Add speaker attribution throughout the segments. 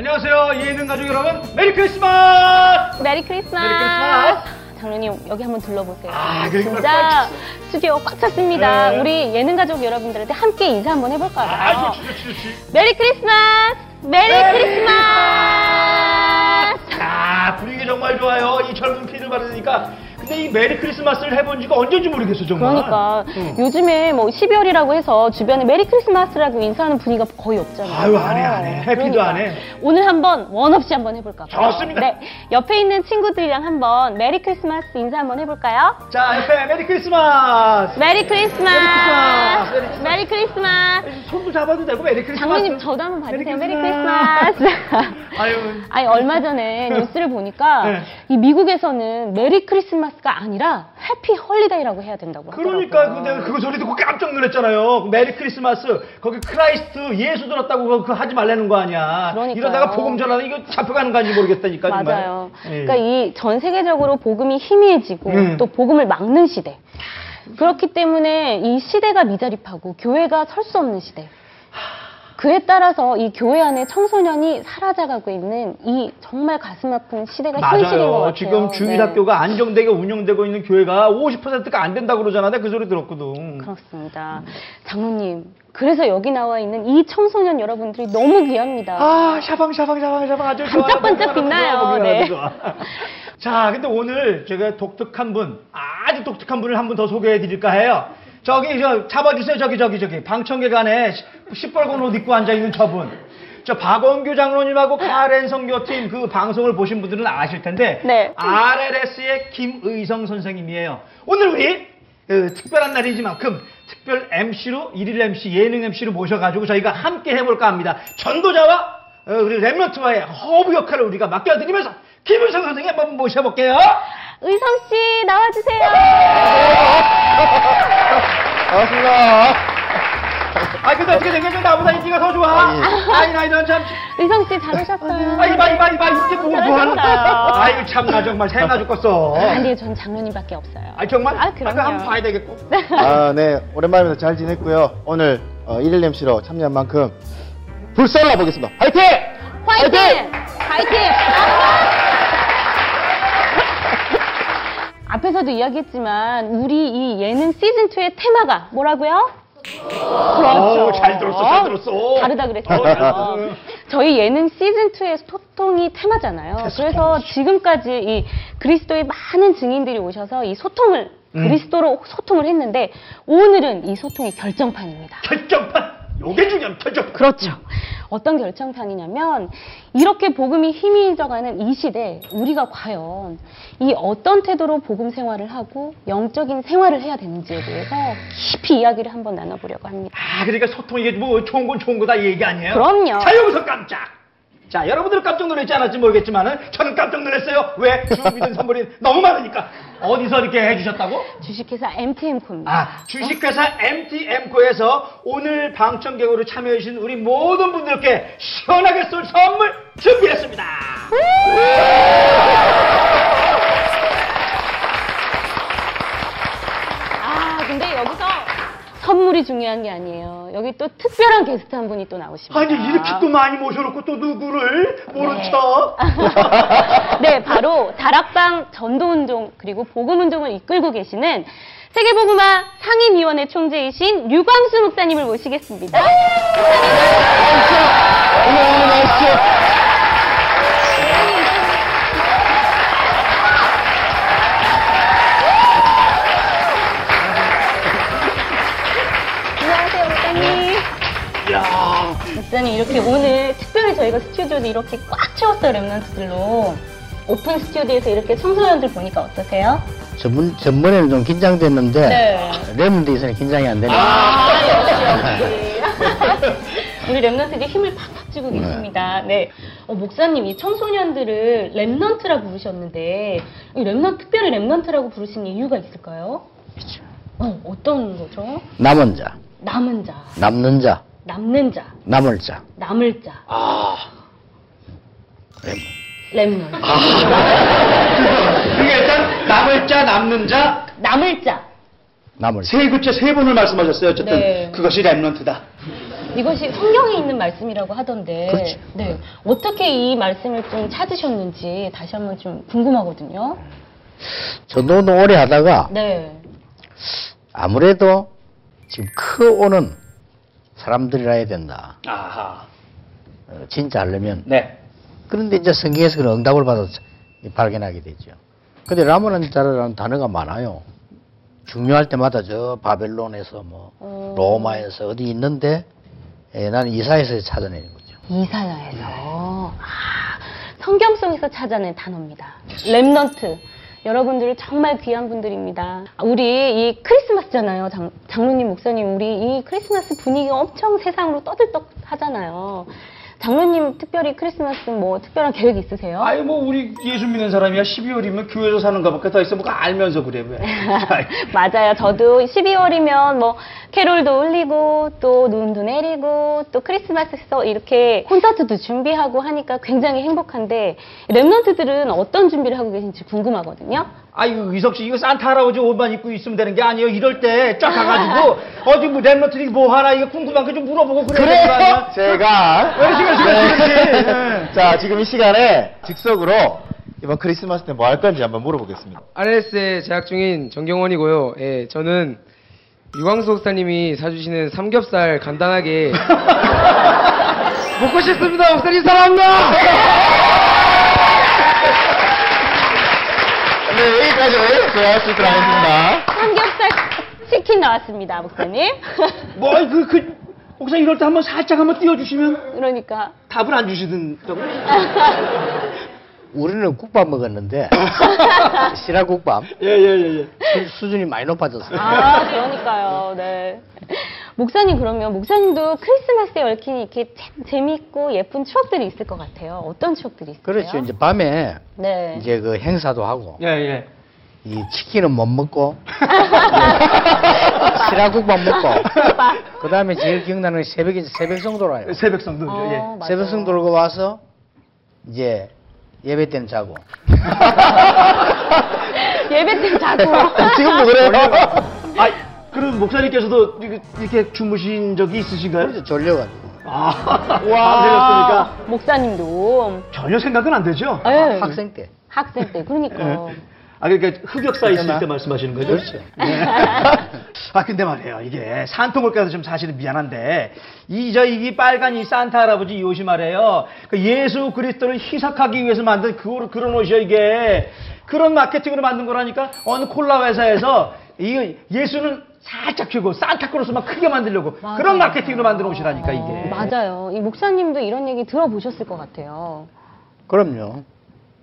Speaker 1: 안녕하세요. 예능 가족 여러분. 메리 크리스마스!
Speaker 2: 메리 크리스마스.
Speaker 1: 메리 크리스마스.
Speaker 2: 장로님 여기 한번 둘러보세요.
Speaker 1: 아,
Speaker 2: 진짜
Speaker 1: 꽉
Speaker 2: 스튜디오 꽉 찼습니다.
Speaker 1: 네.
Speaker 2: 우리 예능 가족 여러분들한테 함께 인사 한번 해볼까요?
Speaker 1: 아, 좋지, 좋지, 좋지.
Speaker 2: 메리 크리스마스! 메리
Speaker 1: 메리
Speaker 2: 크리스마스!
Speaker 1: 아, 분위기 정말 좋아요. 이 젊은 피를 받으니까. 근데 이 메리 크리스마스를 해본 지가 언제인지 모르겠어, 정말.
Speaker 2: 그러니까
Speaker 1: 응.
Speaker 2: 요즘에 뭐 12월이라고 해서 주변에 메리 크리스마스라고 인사하는 분위기가 거의 없잖아요.
Speaker 1: 아유, 안 해, 안 해. happy도
Speaker 2: 그러니까.
Speaker 1: 안 해.
Speaker 2: 오늘 한번 원 없이 한번 해볼까.
Speaker 1: 좋습니다.
Speaker 2: 네, 옆에 있는 친구들이랑 한번 메리 크리스마스 인사 한번 해볼까요?
Speaker 1: 자, 옆에 메리 크리스마스!
Speaker 2: 메리 크리스마스!
Speaker 1: 메리 크리스마스!
Speaker 2: 크리스마스!
Speaker 1: 손도 잡아도 되고, 메리 크리스마스.
Speaker 2: 장로님 저도 한번 봐주세요. 메리
Speaker 1: 메리
Speaker 2: 크리스마스.
Speaker 1: 크리스마스. 아유.
Speaker 2: 아니 얼마 전에 뉴스를 보니까
Speaker 1: 네.
Speaker 2: 이 미국에서는 메리 크리스마스 가 아니라 happy holiday라고 해야 된다고
Speaker 1: 그러니까
Speaker 2: 하더라고요.
Speaker 1: 그 내가 그거 소리 듣고 깜짝 놀랐잖아요. 메리 크리스마스 거기 Christ 예수 들었다고 그거 그거 하지 말라는 거 아니야.
Speaker 2: 그러니까요.
Speaker 1: 이러다가 복음 전하는 이거 잡혀가는 거 아닌지 모르겠다니까 정말.
Speaker 2: 맞아요.
Speaker 1: 예.
Speaker 2: 그러니까 이 전 세계적으로 복음이 희미해지고
Speaker 1: 음.
Speaker 2: 또 복음을 막는 시대. 그렇기 때문에 이 시대가 미자립하고 교회가 설 수 없는 시대. 그에 따라서 이 교회 안에 청소년이 사라져가고 있는 이 정말 가슴 아픈 시대가 현실인 것
Speaker 1: 맞아요.
Speaker 2: 같아요.
Speaker 1: 지금
Speaker 2: 네.
Speaker 1: 주일학교가 안정되게 운영되고 있는 교회가 50%가 안 된다고 그러잖아. 내가 그 소리 들었거든.
Speaker 2: 그렇습니다. 장로님, 그래서 여기 나와 있는 이 청소년 여러분들이 너무 귀합니다.
Speaker 1: 아, 샤방, 샤방, 샤방, 샤방 아주 좋아.
Speaker 2: 반짝반짝 빛나요. 네.
Speaker 1: 자, 근데 오늘 제가 독특한 분, 아주 독특한 분을 한 분 더 소개해 드릴까 해요. 저기, 저, 잡아주세요. 저기, 저기, 저기. 방청객안에 시- 시뻘건 옷 입고 앉아 있는 저분. 저 박원규 장로님하고 카렌 선교팀 그 방송을 보신 분들은 아실 텐데
Speaker 2: 네.
Speaker 1: RLS의 김의성 선생님이에요. 오늘 우리 그 특별한 날이지만큼 특별 MC로 일일 MC 예능 MC로 모셔가지고 저희가 함께 해볼까 합니다. 전도자와 어, 우리 remnant와의 허브 역할을 우리가 맡겨드리면서 김의성 선생님 한번 모셔볼게요.
Speaker 2: 의성 씨 나와주세요.
Speaker 3: 반갑습니다.
Speaker 1: 아 근데 어떻게 된 거죠? 나보다 인기가 더 좋아. 아이 나이 넌참
Speaker 2: 의성 씨 잘 오셨어요.
Speaker 1: 아 이봐 이봐 이봐 이게 뭐, 뭐 하는. 아이고 참나 정말 새나 죽겠어.
Speaker 2: 아니, 전 장로님밖에 없어요.
Speaker 1: 아 정말?
Speaker 2: 아, 그럼요.
Speaker 1: 아까 한번 봐야 되겠고.
Speaker 3: 아, 네. 오랜만입니다. 잘 지냈고요. 오늘 어, 1일 MC로 참여한 만큼 불살라 보겠습니다. 화이팅!
Speaker 2: 화이팅! 화이팅! 앞에서도 이야기했지만 우리 이 예능 시즌 2의 테마가 뭐라고요? 그렇죠.
Speaker 1: 오, 잘 들었어, 잘 들었어.
Speaker 2: 다르다 그랬어요. 저희 예능 시즌 2의 소통이 테마잖아요. 그래서 지금까지 이 그리스도의 많은 증인들이 오셔서 이 소통을
Speaker 1: 음.
Speaker 2: 그리스도로 소통을 했는데 오늘은 이 소통의 결정판입니다.
Speaker 1: 결정판. 요게 중요한 결정판.
Speaker 2: 그렇죠. 어떤 결정판이냐면 이렇게 복음이 희미해져가는 이 시대 우리가 과연 이 어떤 태도로 복음 생활을 하고 영적인 생활을 해야 되는지에 대해서 깊이 이야기를 한번 나눠보려고 합니다.
Speaker 1: 아 그러니까 소통 이게 뭐 좋은 건 좋은 거다 이 얘기 아니에요?
Speaker 2: 그럼요.
Speaker 1: 자 여기서 깜짝. 자 여러분들은 깜짝 놀랐지 않았지 모르겠지만은 저는 깜짝 놀랐어요. 왜? 주비든 선물이 너무 많으니까. 어디서 이렇게 해주셨다고?
Speaker 2: 주식회사 MTM코입니다.
Speaker 1: 아, 주식회사 MTM코에서 오늘 방청객으로 참여해주신 우리 모든 분들께 시원하게 쏠 선물 준비했습니다.
Speaker 2: 선물이 중요한 게 아니에요. 여기 또 특별한 게스트 한 분이 또 나오십니다.
Speaker 1: 아니 이렇게 또 많이 모셔놓고 또 누구를 모른
Speaker 2: 네.
Speaker 1: 척.
Speaker 2: 네, 바로 다락방 전도운동 그리고 복음운동을 이끌고 계시는 세계복음화 상임위원회 총재이신 류광수 목사님을 모시겠습니다.
Speaker 3: 오늘 오늘 나오시죠.
Speaker 2: 이렇게 오늘 특별히 저희가 스튜디오도 이렇게 꽉 채웠어요, remnant들로. 오픈 스튜디오에서 이렇게 청소년들 보니까 어떠세요?
Speaker 4: 전문, 전번에는 좀 긴장됐는데
Speaker 2: 네.
Speaker 4: remnant 데에서는 긴장이 안 되네요.
Speaker 2: 아, 역시, 역시. 우리 remnant들이 힘을 팍팍 주고 계십니다. 네. 어, 목사님, 이 청소년들을 remnant라 부르셨는데, 이 remnan, 특별히 remnant라고 부르신 이유가 있을까요?
Speaker 4: 그렇죠.
Speaker 2: 어, 어떤 거죠?
Speaker 4: 남은 자,
Speaker 2: 남은 자,
Speaker 4: 남는 자,
Speaker 2: 남는 자,
Speaker 4: 남을 자.
Speaker 2: 남을 자,
Speaker 1: 아.
Speaker 4: 렘.
Speaker 2: 랩넌.
Speaker 1: 그게 일단 남을 자, 남는 자,
Speaker 2: 남을 자.
Speaker 4: 남을 자.
Speaker 1: 세 구체 세 번을 말씀하셨어요. 어쨌든
Speaker 2: 네.
Speaker 1: 그것이 랩런트다.
Speaker 2: 이것이 성경에 있는 말씀이라고 하던데,
Speaker 4: 그렇죠.
Speaker 2: 네. 어떻게 이 말씀을 좀 찾으셨는지 다시 한번 좀 궁금하거든요.
Speaker 4: 전도운동 오래 하다가
Speaker 2: 네.
Speaker 4: 아무래도 지금 커오는 사람들이라 해야 된다.
Speaker 1: 아하.
Speaker 4: 어, 진짜 하려면.
Speaker 1: 네.
Speaker 4: 그런데 이제 성경에서 그런 응답을 받아서 발견하게 되죠. 근데 라모는 자라는 단어가 많아요. 중요할 때마다 저 바벨론에서 뭐
Speaker 2: 어.
Speaker 4: 로마에서 어디 있는데 예, 나는 이사에서 찾아내는 거죠.
Speaker 2: 이사야에서. 아, 성경 속에서 찾아낸 단어입니다. remnant. 여러분들 정말 귀한 분들입니다. 우리 이 크리스마스잖아요. 장, 장로님, 목사님. 우리 이 크리스마스 분위기가 엄청 세상으로 떠들썩 하잖아요. 장로님 특별히 크리스마스 뭐 특별한 계획 있으세요?
Speaker 1: 아니 뭐 우리 예수 믿는 사람이야 12월이면 교회에서 사는 것밖에 더 있어 뭐가 알면서 그래 왜?
Speaker 2: 맞아요. 저도 12월이면 뭐 캐롤도 울리고 또 눈도 내리고 또 크리스마스에서 이렇게 콘서트도 준비하고 하니까 굉장히 행복한데 랩런트들은 어떤 준비를 하고 계신지 궁금하거든요.
Speaker 1: 아이고 이석 씨 이거 산타 할아버지 옷만 입고 있으면 되는 게 아니에요. 이럴 때 쫙 가가지고 어디 뭐 랩런트들이 뭐 하나 이거 궁금한 거좀 물어보고 그래야 되는 거 아니야?
Speaker 3: 제가
Speaker 1: 그렇지 그렇지 그렇지. 그렇지.
Speaker 3: 자 지금 이 시간에 즉석으로 이번 크리스마스 때 뭐 할 건지 한번 물어보겠습니다.
Speaker 5: RS에 재학 중인 정경원이고요. 예, 저는 유광수 목사님이 사주시는 삼겹살 간단하게 먹고 싶습니다. 목사님 사랑합니다.
Speaker 3: 네 여기까지 제가 할수 있도록 하겠습니다.
Speaker 2: 삼겹살 치킨 나왔습니다, 목사님.
Speaker 1: 뭐그 그 혹시 이럴 때 한번 살짝 한번 띄워주시면
Speaker 2: 그러니까
Speaker 1: 답을 안 주시던다고?
Speaker 4: 우리는 국밥 먹었는데 시라 국밥
Speaker 1: 예예예 예.
Speaker 4: 수- 수준이 많이 높아졌어요.
Speaker 2: 아 그러니까요. 네. 목사님 그러면 목사님도 크리스마스에 얽힌 이렇게 재- 재밌고 예쁜 추억들이 있을 것 같아요. 어떤 추억들이 있어요?
Speaker 4: 그렇죠. 이제 밤에
Speaker 2: 네.
Speaker 4: 이제 그 행사도 하고
Speaker 1: 예, 예.
Speaker 4: 이 치킨은 못 먹고 시라국밥 먹고 그 다음에 제일 기억나는 게 새벽에 새벽성 돌아요.
Speaker 1: 새벽 성도
Speaker 2: 어,
Speaker 1: 예.
Speaker 2: 맞아요.
Speaker 4: 새벽성 돌고 와서 이제 예배 때는 자고
Speaker 2: 예배 때 자고.
Speaker 3: 지금도 그래요?
Speaker 1: 아, 그럼 목사님께서도 이렇게, 이렇게 주무신 적이 있으신가요?
Speaker 4: 졸려가지고
Speaker 1: 아, 와,
Speaker 2: 목사님도
Speaker 1: 전혀 생각은 안 되죠?
Speaker 2: 네.
Speaker 4: 학생 때
Speaker 2: 학생 때 그러니까.
Speaker 1: 아, 그러니까 흑역사 있을 때 말씀하시는 거죠?
Speaker 4: 그렇죠.
Speaker 1: 네. 아, 근데 말이에요. 이게 산통을 가서 좀 사실은 미안한데, 이, 저, 이 빨간 이 산타 할아버지 이 옷이 말이에요. 그 예수 그리스도를 희석하기 위해서 만든 그, 그런 옷이요, 이게. 그런 마케팅으로 만든 거라니까, 어느 콜라 회사에서 이 예수는 살짝 주고 산타크로스만 크게 만들려고
Speaker 2: 맞아요.
Speaker 1: 그런 마케팅으로 만든 옷이라니까, 이게.
Speaker 2: 맞아요. 이 목사님도 이런 얘기 들어보셨을 것 같아요.
Speaker 4: 그럼요.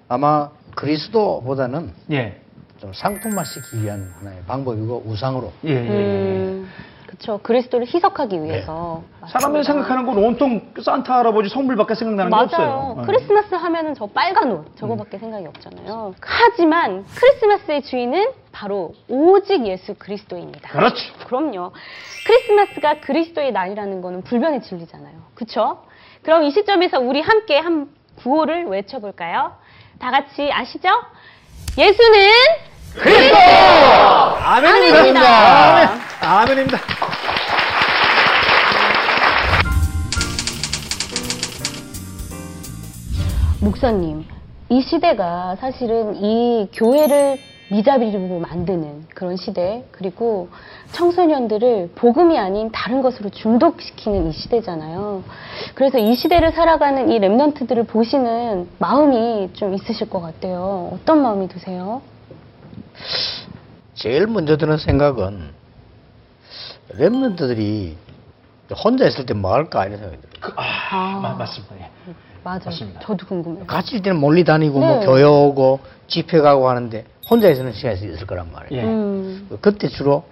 Speaker 4: 아마 그리스도보다는
Speaker 1: 예.
Speaker 4: 좀 상품화시키기 위한 하나의 방법이고 우상으로
Speaker 1: 예, 예, 예.
Speaker 2: 음, 그렇죠. 그리스도를 희석하기 위해서.
Speaker 1: 사람들이
Speaker 2: 맞습니다.
Speaker 1: 생각하는 건 온통 산타 할아버지 선물밖에 생각나는 게
Speaker 2: 맞아요.
Speaker 1: 없어요. 예.
Speaker 2: 크리스마스 하면은 저 빨간 옷 저거밖에 생각이 없잖아요. 하지만 크리스마스의 주인은 바로 오직 예수 그리스도입니다.
Speaker 1: 그렇죠.
Speaker 2: 그럼요. 크리스마스가 그리스도의 날이라는 거는 불변의 진리잖아요. 그쵸? 그럼 이 시점에서 우리 함께 한 구호를 외쳐볼까요? 다 같이 아시죠? 예수는
Speaker 1: 그리스도! 아멘입니다.
Speaker 2: 아멘입니다.
Speaker 1: 아멘. 아멘입니다.
Speaker 2: 목사님, 이 시대가 사실은 이 교회를 미자비로 만드는 그런 시대, 그리고 청소년들을 복음이 아닌 다른 것으로 중독시키는 이 시대잖아요. 그래서 이 시대를 살아가는 이 랩런트들을 보시는 마음이 좀 있으실 것 같아요. 어떤 마음이 드세요?
Speaker 4: 제일 먼저 드는 생각은 랩런트들이 혼자 있을 때 뭐 할까 이런 생각이 들어요.
Speaker 1: 그, 아,
Speaker 2: 아.
Speaker 1: 마- 맞습니다. 예.
Speaker 2: 맞아요.
Speaker 1: 맞습니다.
Speaker 2: 저도 궁금해요.
Speaker 4: 같이 있을 때는 멀리 다니고 뭐
Speaker 2: 네.
Speaker 4: 교회 오고 집회 가고 하는데 혼자 있는 시간이 있을 거란 말이에요.
Speaker 1: 예.
Speaker 2: 음,
Speaker 4: 그때 주로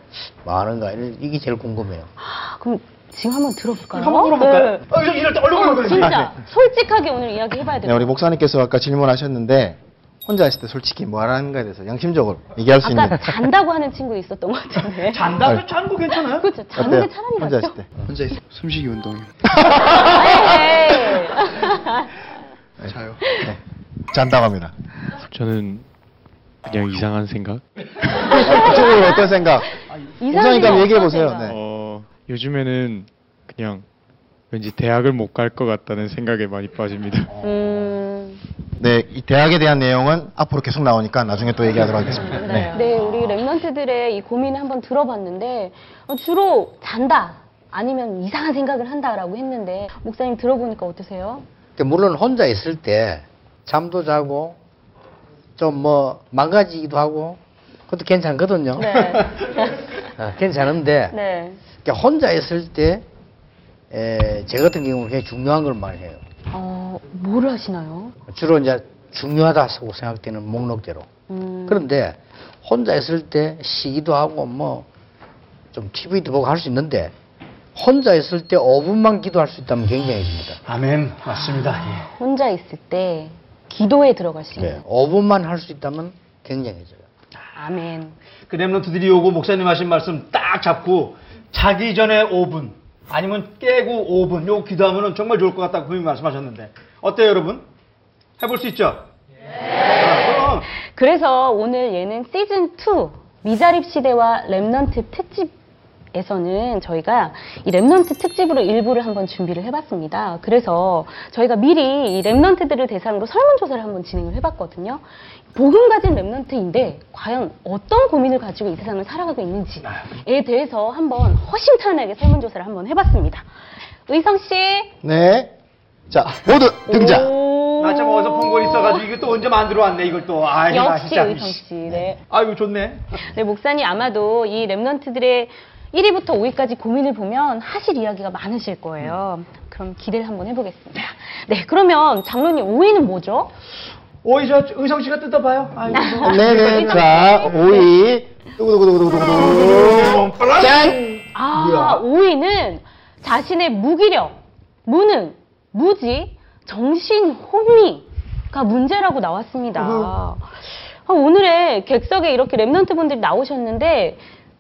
Speaker 4: 뭐 하는가 이게 제일 궁금해요.
Speaker 2: 아, 그럼 지금 한번 들어볼까요?
Speaker 1: 한번 물어볼까요?
Speaker 2: 네.
Speaker 1: 어, 이럴 때 얼른
Speaker 2: 어,
Speaker 1: 물어봐요.
Speaker 2: 진짜 솔직하게 오늘 이야기 해봐야
Speaker 3: 네,
Speaker 2: 돼요.
Speaker 3: 우리 목사님께서 아까 질문하셨는데 혼자 있을 때 솔직히 뭐 하는가에 대해서 양심적으로 얘기할 수 있는
Speaker 2: 아까 잔다고 하는 친구 있었던 것 같은데.
Speaker 1: 잔다도 잔거 괜찮아요?
Speaker 2: 그렇죠. 자는 게
Speaker 3: 어때요?
Speaker 2: 차라리
Speaker 3: 혼자
Speaker 2: 낫죠.
Speaker 3: 있을 때.
Speaker 6: 혼자 있어 숨쉬기 운동이요.
Speaker 2: 에이.
Speaker 6: 자요.
Speaker 3: 네. 잔다고 합니다.
Speaker 7: 저는 그냥 이상한 생각?
Speaker 3: 구체적으로 어떤 생각? 한번 얘기해 보세요. 네.
Speaker 7: 어, 요즘에는 그냥 왠지 대학을 못 갈 것 같다는 생각에 많이 빠집니다.
Speaker 2: 음,
Speaker 3: 네, 이 대학에 대한 내용은 앞으로 계속 나오니까 나중에 또 얘기하도록 하겠습니다.
Speaker 2: 네. 네, 우리 랩런트들의 이 고민을 한번 들어봤는데 어, 주로 잔다 아니면 이상한 생각을 한다라고 했는데 목사님 들어보니까 어떠세요?
Speaker 4: 근데 물론 혼자 있을 때 잠도 자고 좀 뭐 망가지기도 하고 그것도 괜찮거든요.
Speaker 2: 네.
Speaker 4: 어, 괜찮은데
Speaker 2: 네.
Speaker 4: 그러니까 혼자 있을 때 에, 제 같은 경우는 굉장히 중요한 걸 많이 해요.
Speaker 2: 어, 뭐를 하시나요?
Speaker 4: 주로 이제 중요하다고 생각되는 목록대로.
Speaker 2: 음,
Speaker 4: 그런데 혼자 있을 때 쉬기도 하고 뭐 좀 TV도 보고 할 수 있는데 혼자 있을 때 5분만 기도할 수 있다면 굉장해집니다.
Speaker 1: 아멘. 맞습니다. 예.
Speaker 2: 혼자 있을 때 기도에 들어갈 수 있는
Speaker 4: 네, 5분만 할 수 있다면 굉장해져요.
Speaker 2: 아멘.
Speaker 1: 그 랩런트들이 오고 목사님 하신 말씀 딱 잡고 자기 전에 5분 아니면 깨고 5분 요 기도하면 정말 좋을 것 같다고 분명히 말씀하셨는데 어때요 여러분? 해볼 수 있죠? 네. 그럼
Speaker 2: 그래서 오늘 예능 시즌 2 미자립 시대와 remnant 특집 에서는 저희가 이 remnant 특집으로 일부를 한번 준비를 해봤습니다. 그래서 저희가 미리 이 remnant들을 대상으로 설문조사를 한번 진행을 해봤거든요. 복음 가진 remnant인데 과연 어떤 고민을 가지고 이 세상을 살아가고 있는지에 대해서 한번 허심탄회하게 설문조사를 한번 해봤습니다. 의성 씨.
Speaker 3: 네. 자, 모두 등장.
Speaker 2: 오.
Speaker 1: 나참 어디서 본 거 있어가지고 이거 또 언제 만들어 왔네 이걸 또 아이 나
Speaker 2: 역시 의성 씨. 네.
Speaker 1: 아이고 좋네
Speaker 2: 네, 목사님 아마도 이 랩런트들의 1위부터 5위까지 고민을 보면 하실 이야기가 많으실 거예요. 그럼 기대를 한번 해보겠습니다. 네, 그러면 장로님 5위는 뭐죠?
Speaker 1: 오이 저 의성 씨가 뜯어봐요 아이고
Speaker 3: 네네. 자, 5위. 두구두구두구두구두구. 짠!
Speaker 2: 아, 5위는 자신의 무기력, 무능, 무지, 정신 혼미가 문제라고 나왔습니다. 아, 오늘의 객석에 이렇게 랩런트 분들이 나오셨는데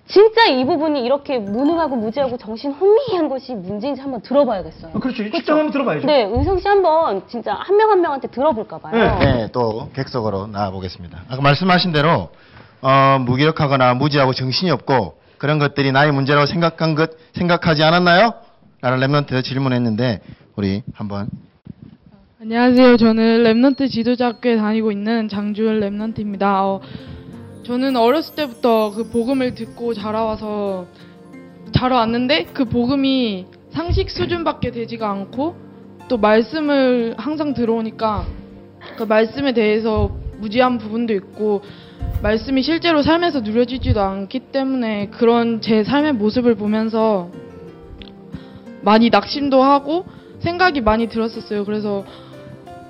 Speaker 2: 진짜 이 부분이 이렇게 무능하고 무지하고 정신 혼미한 것이 문제인지 한번 들어봐야겠어요.
Speaker 1: 어, 그렇죠 측정 한번 들어봐야죠
Speaker 2: 네, 의성 씨 한번 진짜 한 명 한 명한테 들어볼까 봐요.
Speaker 1: 네.
Speaker 3: 네, 또 객석으로 나와보겠습니다. 아까 말씀하신 대로 어, 무기력하거나 무지하고 정신이 없고 그런 것들이 나의 문제라고 생각한 것 생각하지 않았나요? 라는 remnant 질문했는데 우리 한번
Speaker 8: 안녕하세요. 저는 remnant 지도자학교에 다니고 있는 장주은 remnant입니다. 어, 저는 어렸을 때부터 그 복음을 듣고 자라와서 자라왔는데 그 복음이 상식 수준밖에 되지가 않고 또 말씀을 항상 들어오니까 그 말씀에 대해서 무지한 부분도 있고 말씀이 실제로 삶에서 누려지지도 않기 때문에 그런 제 삶의 모습을 보면서 많이 낙심도 하고 생각이 많이 들었었어요. 그래서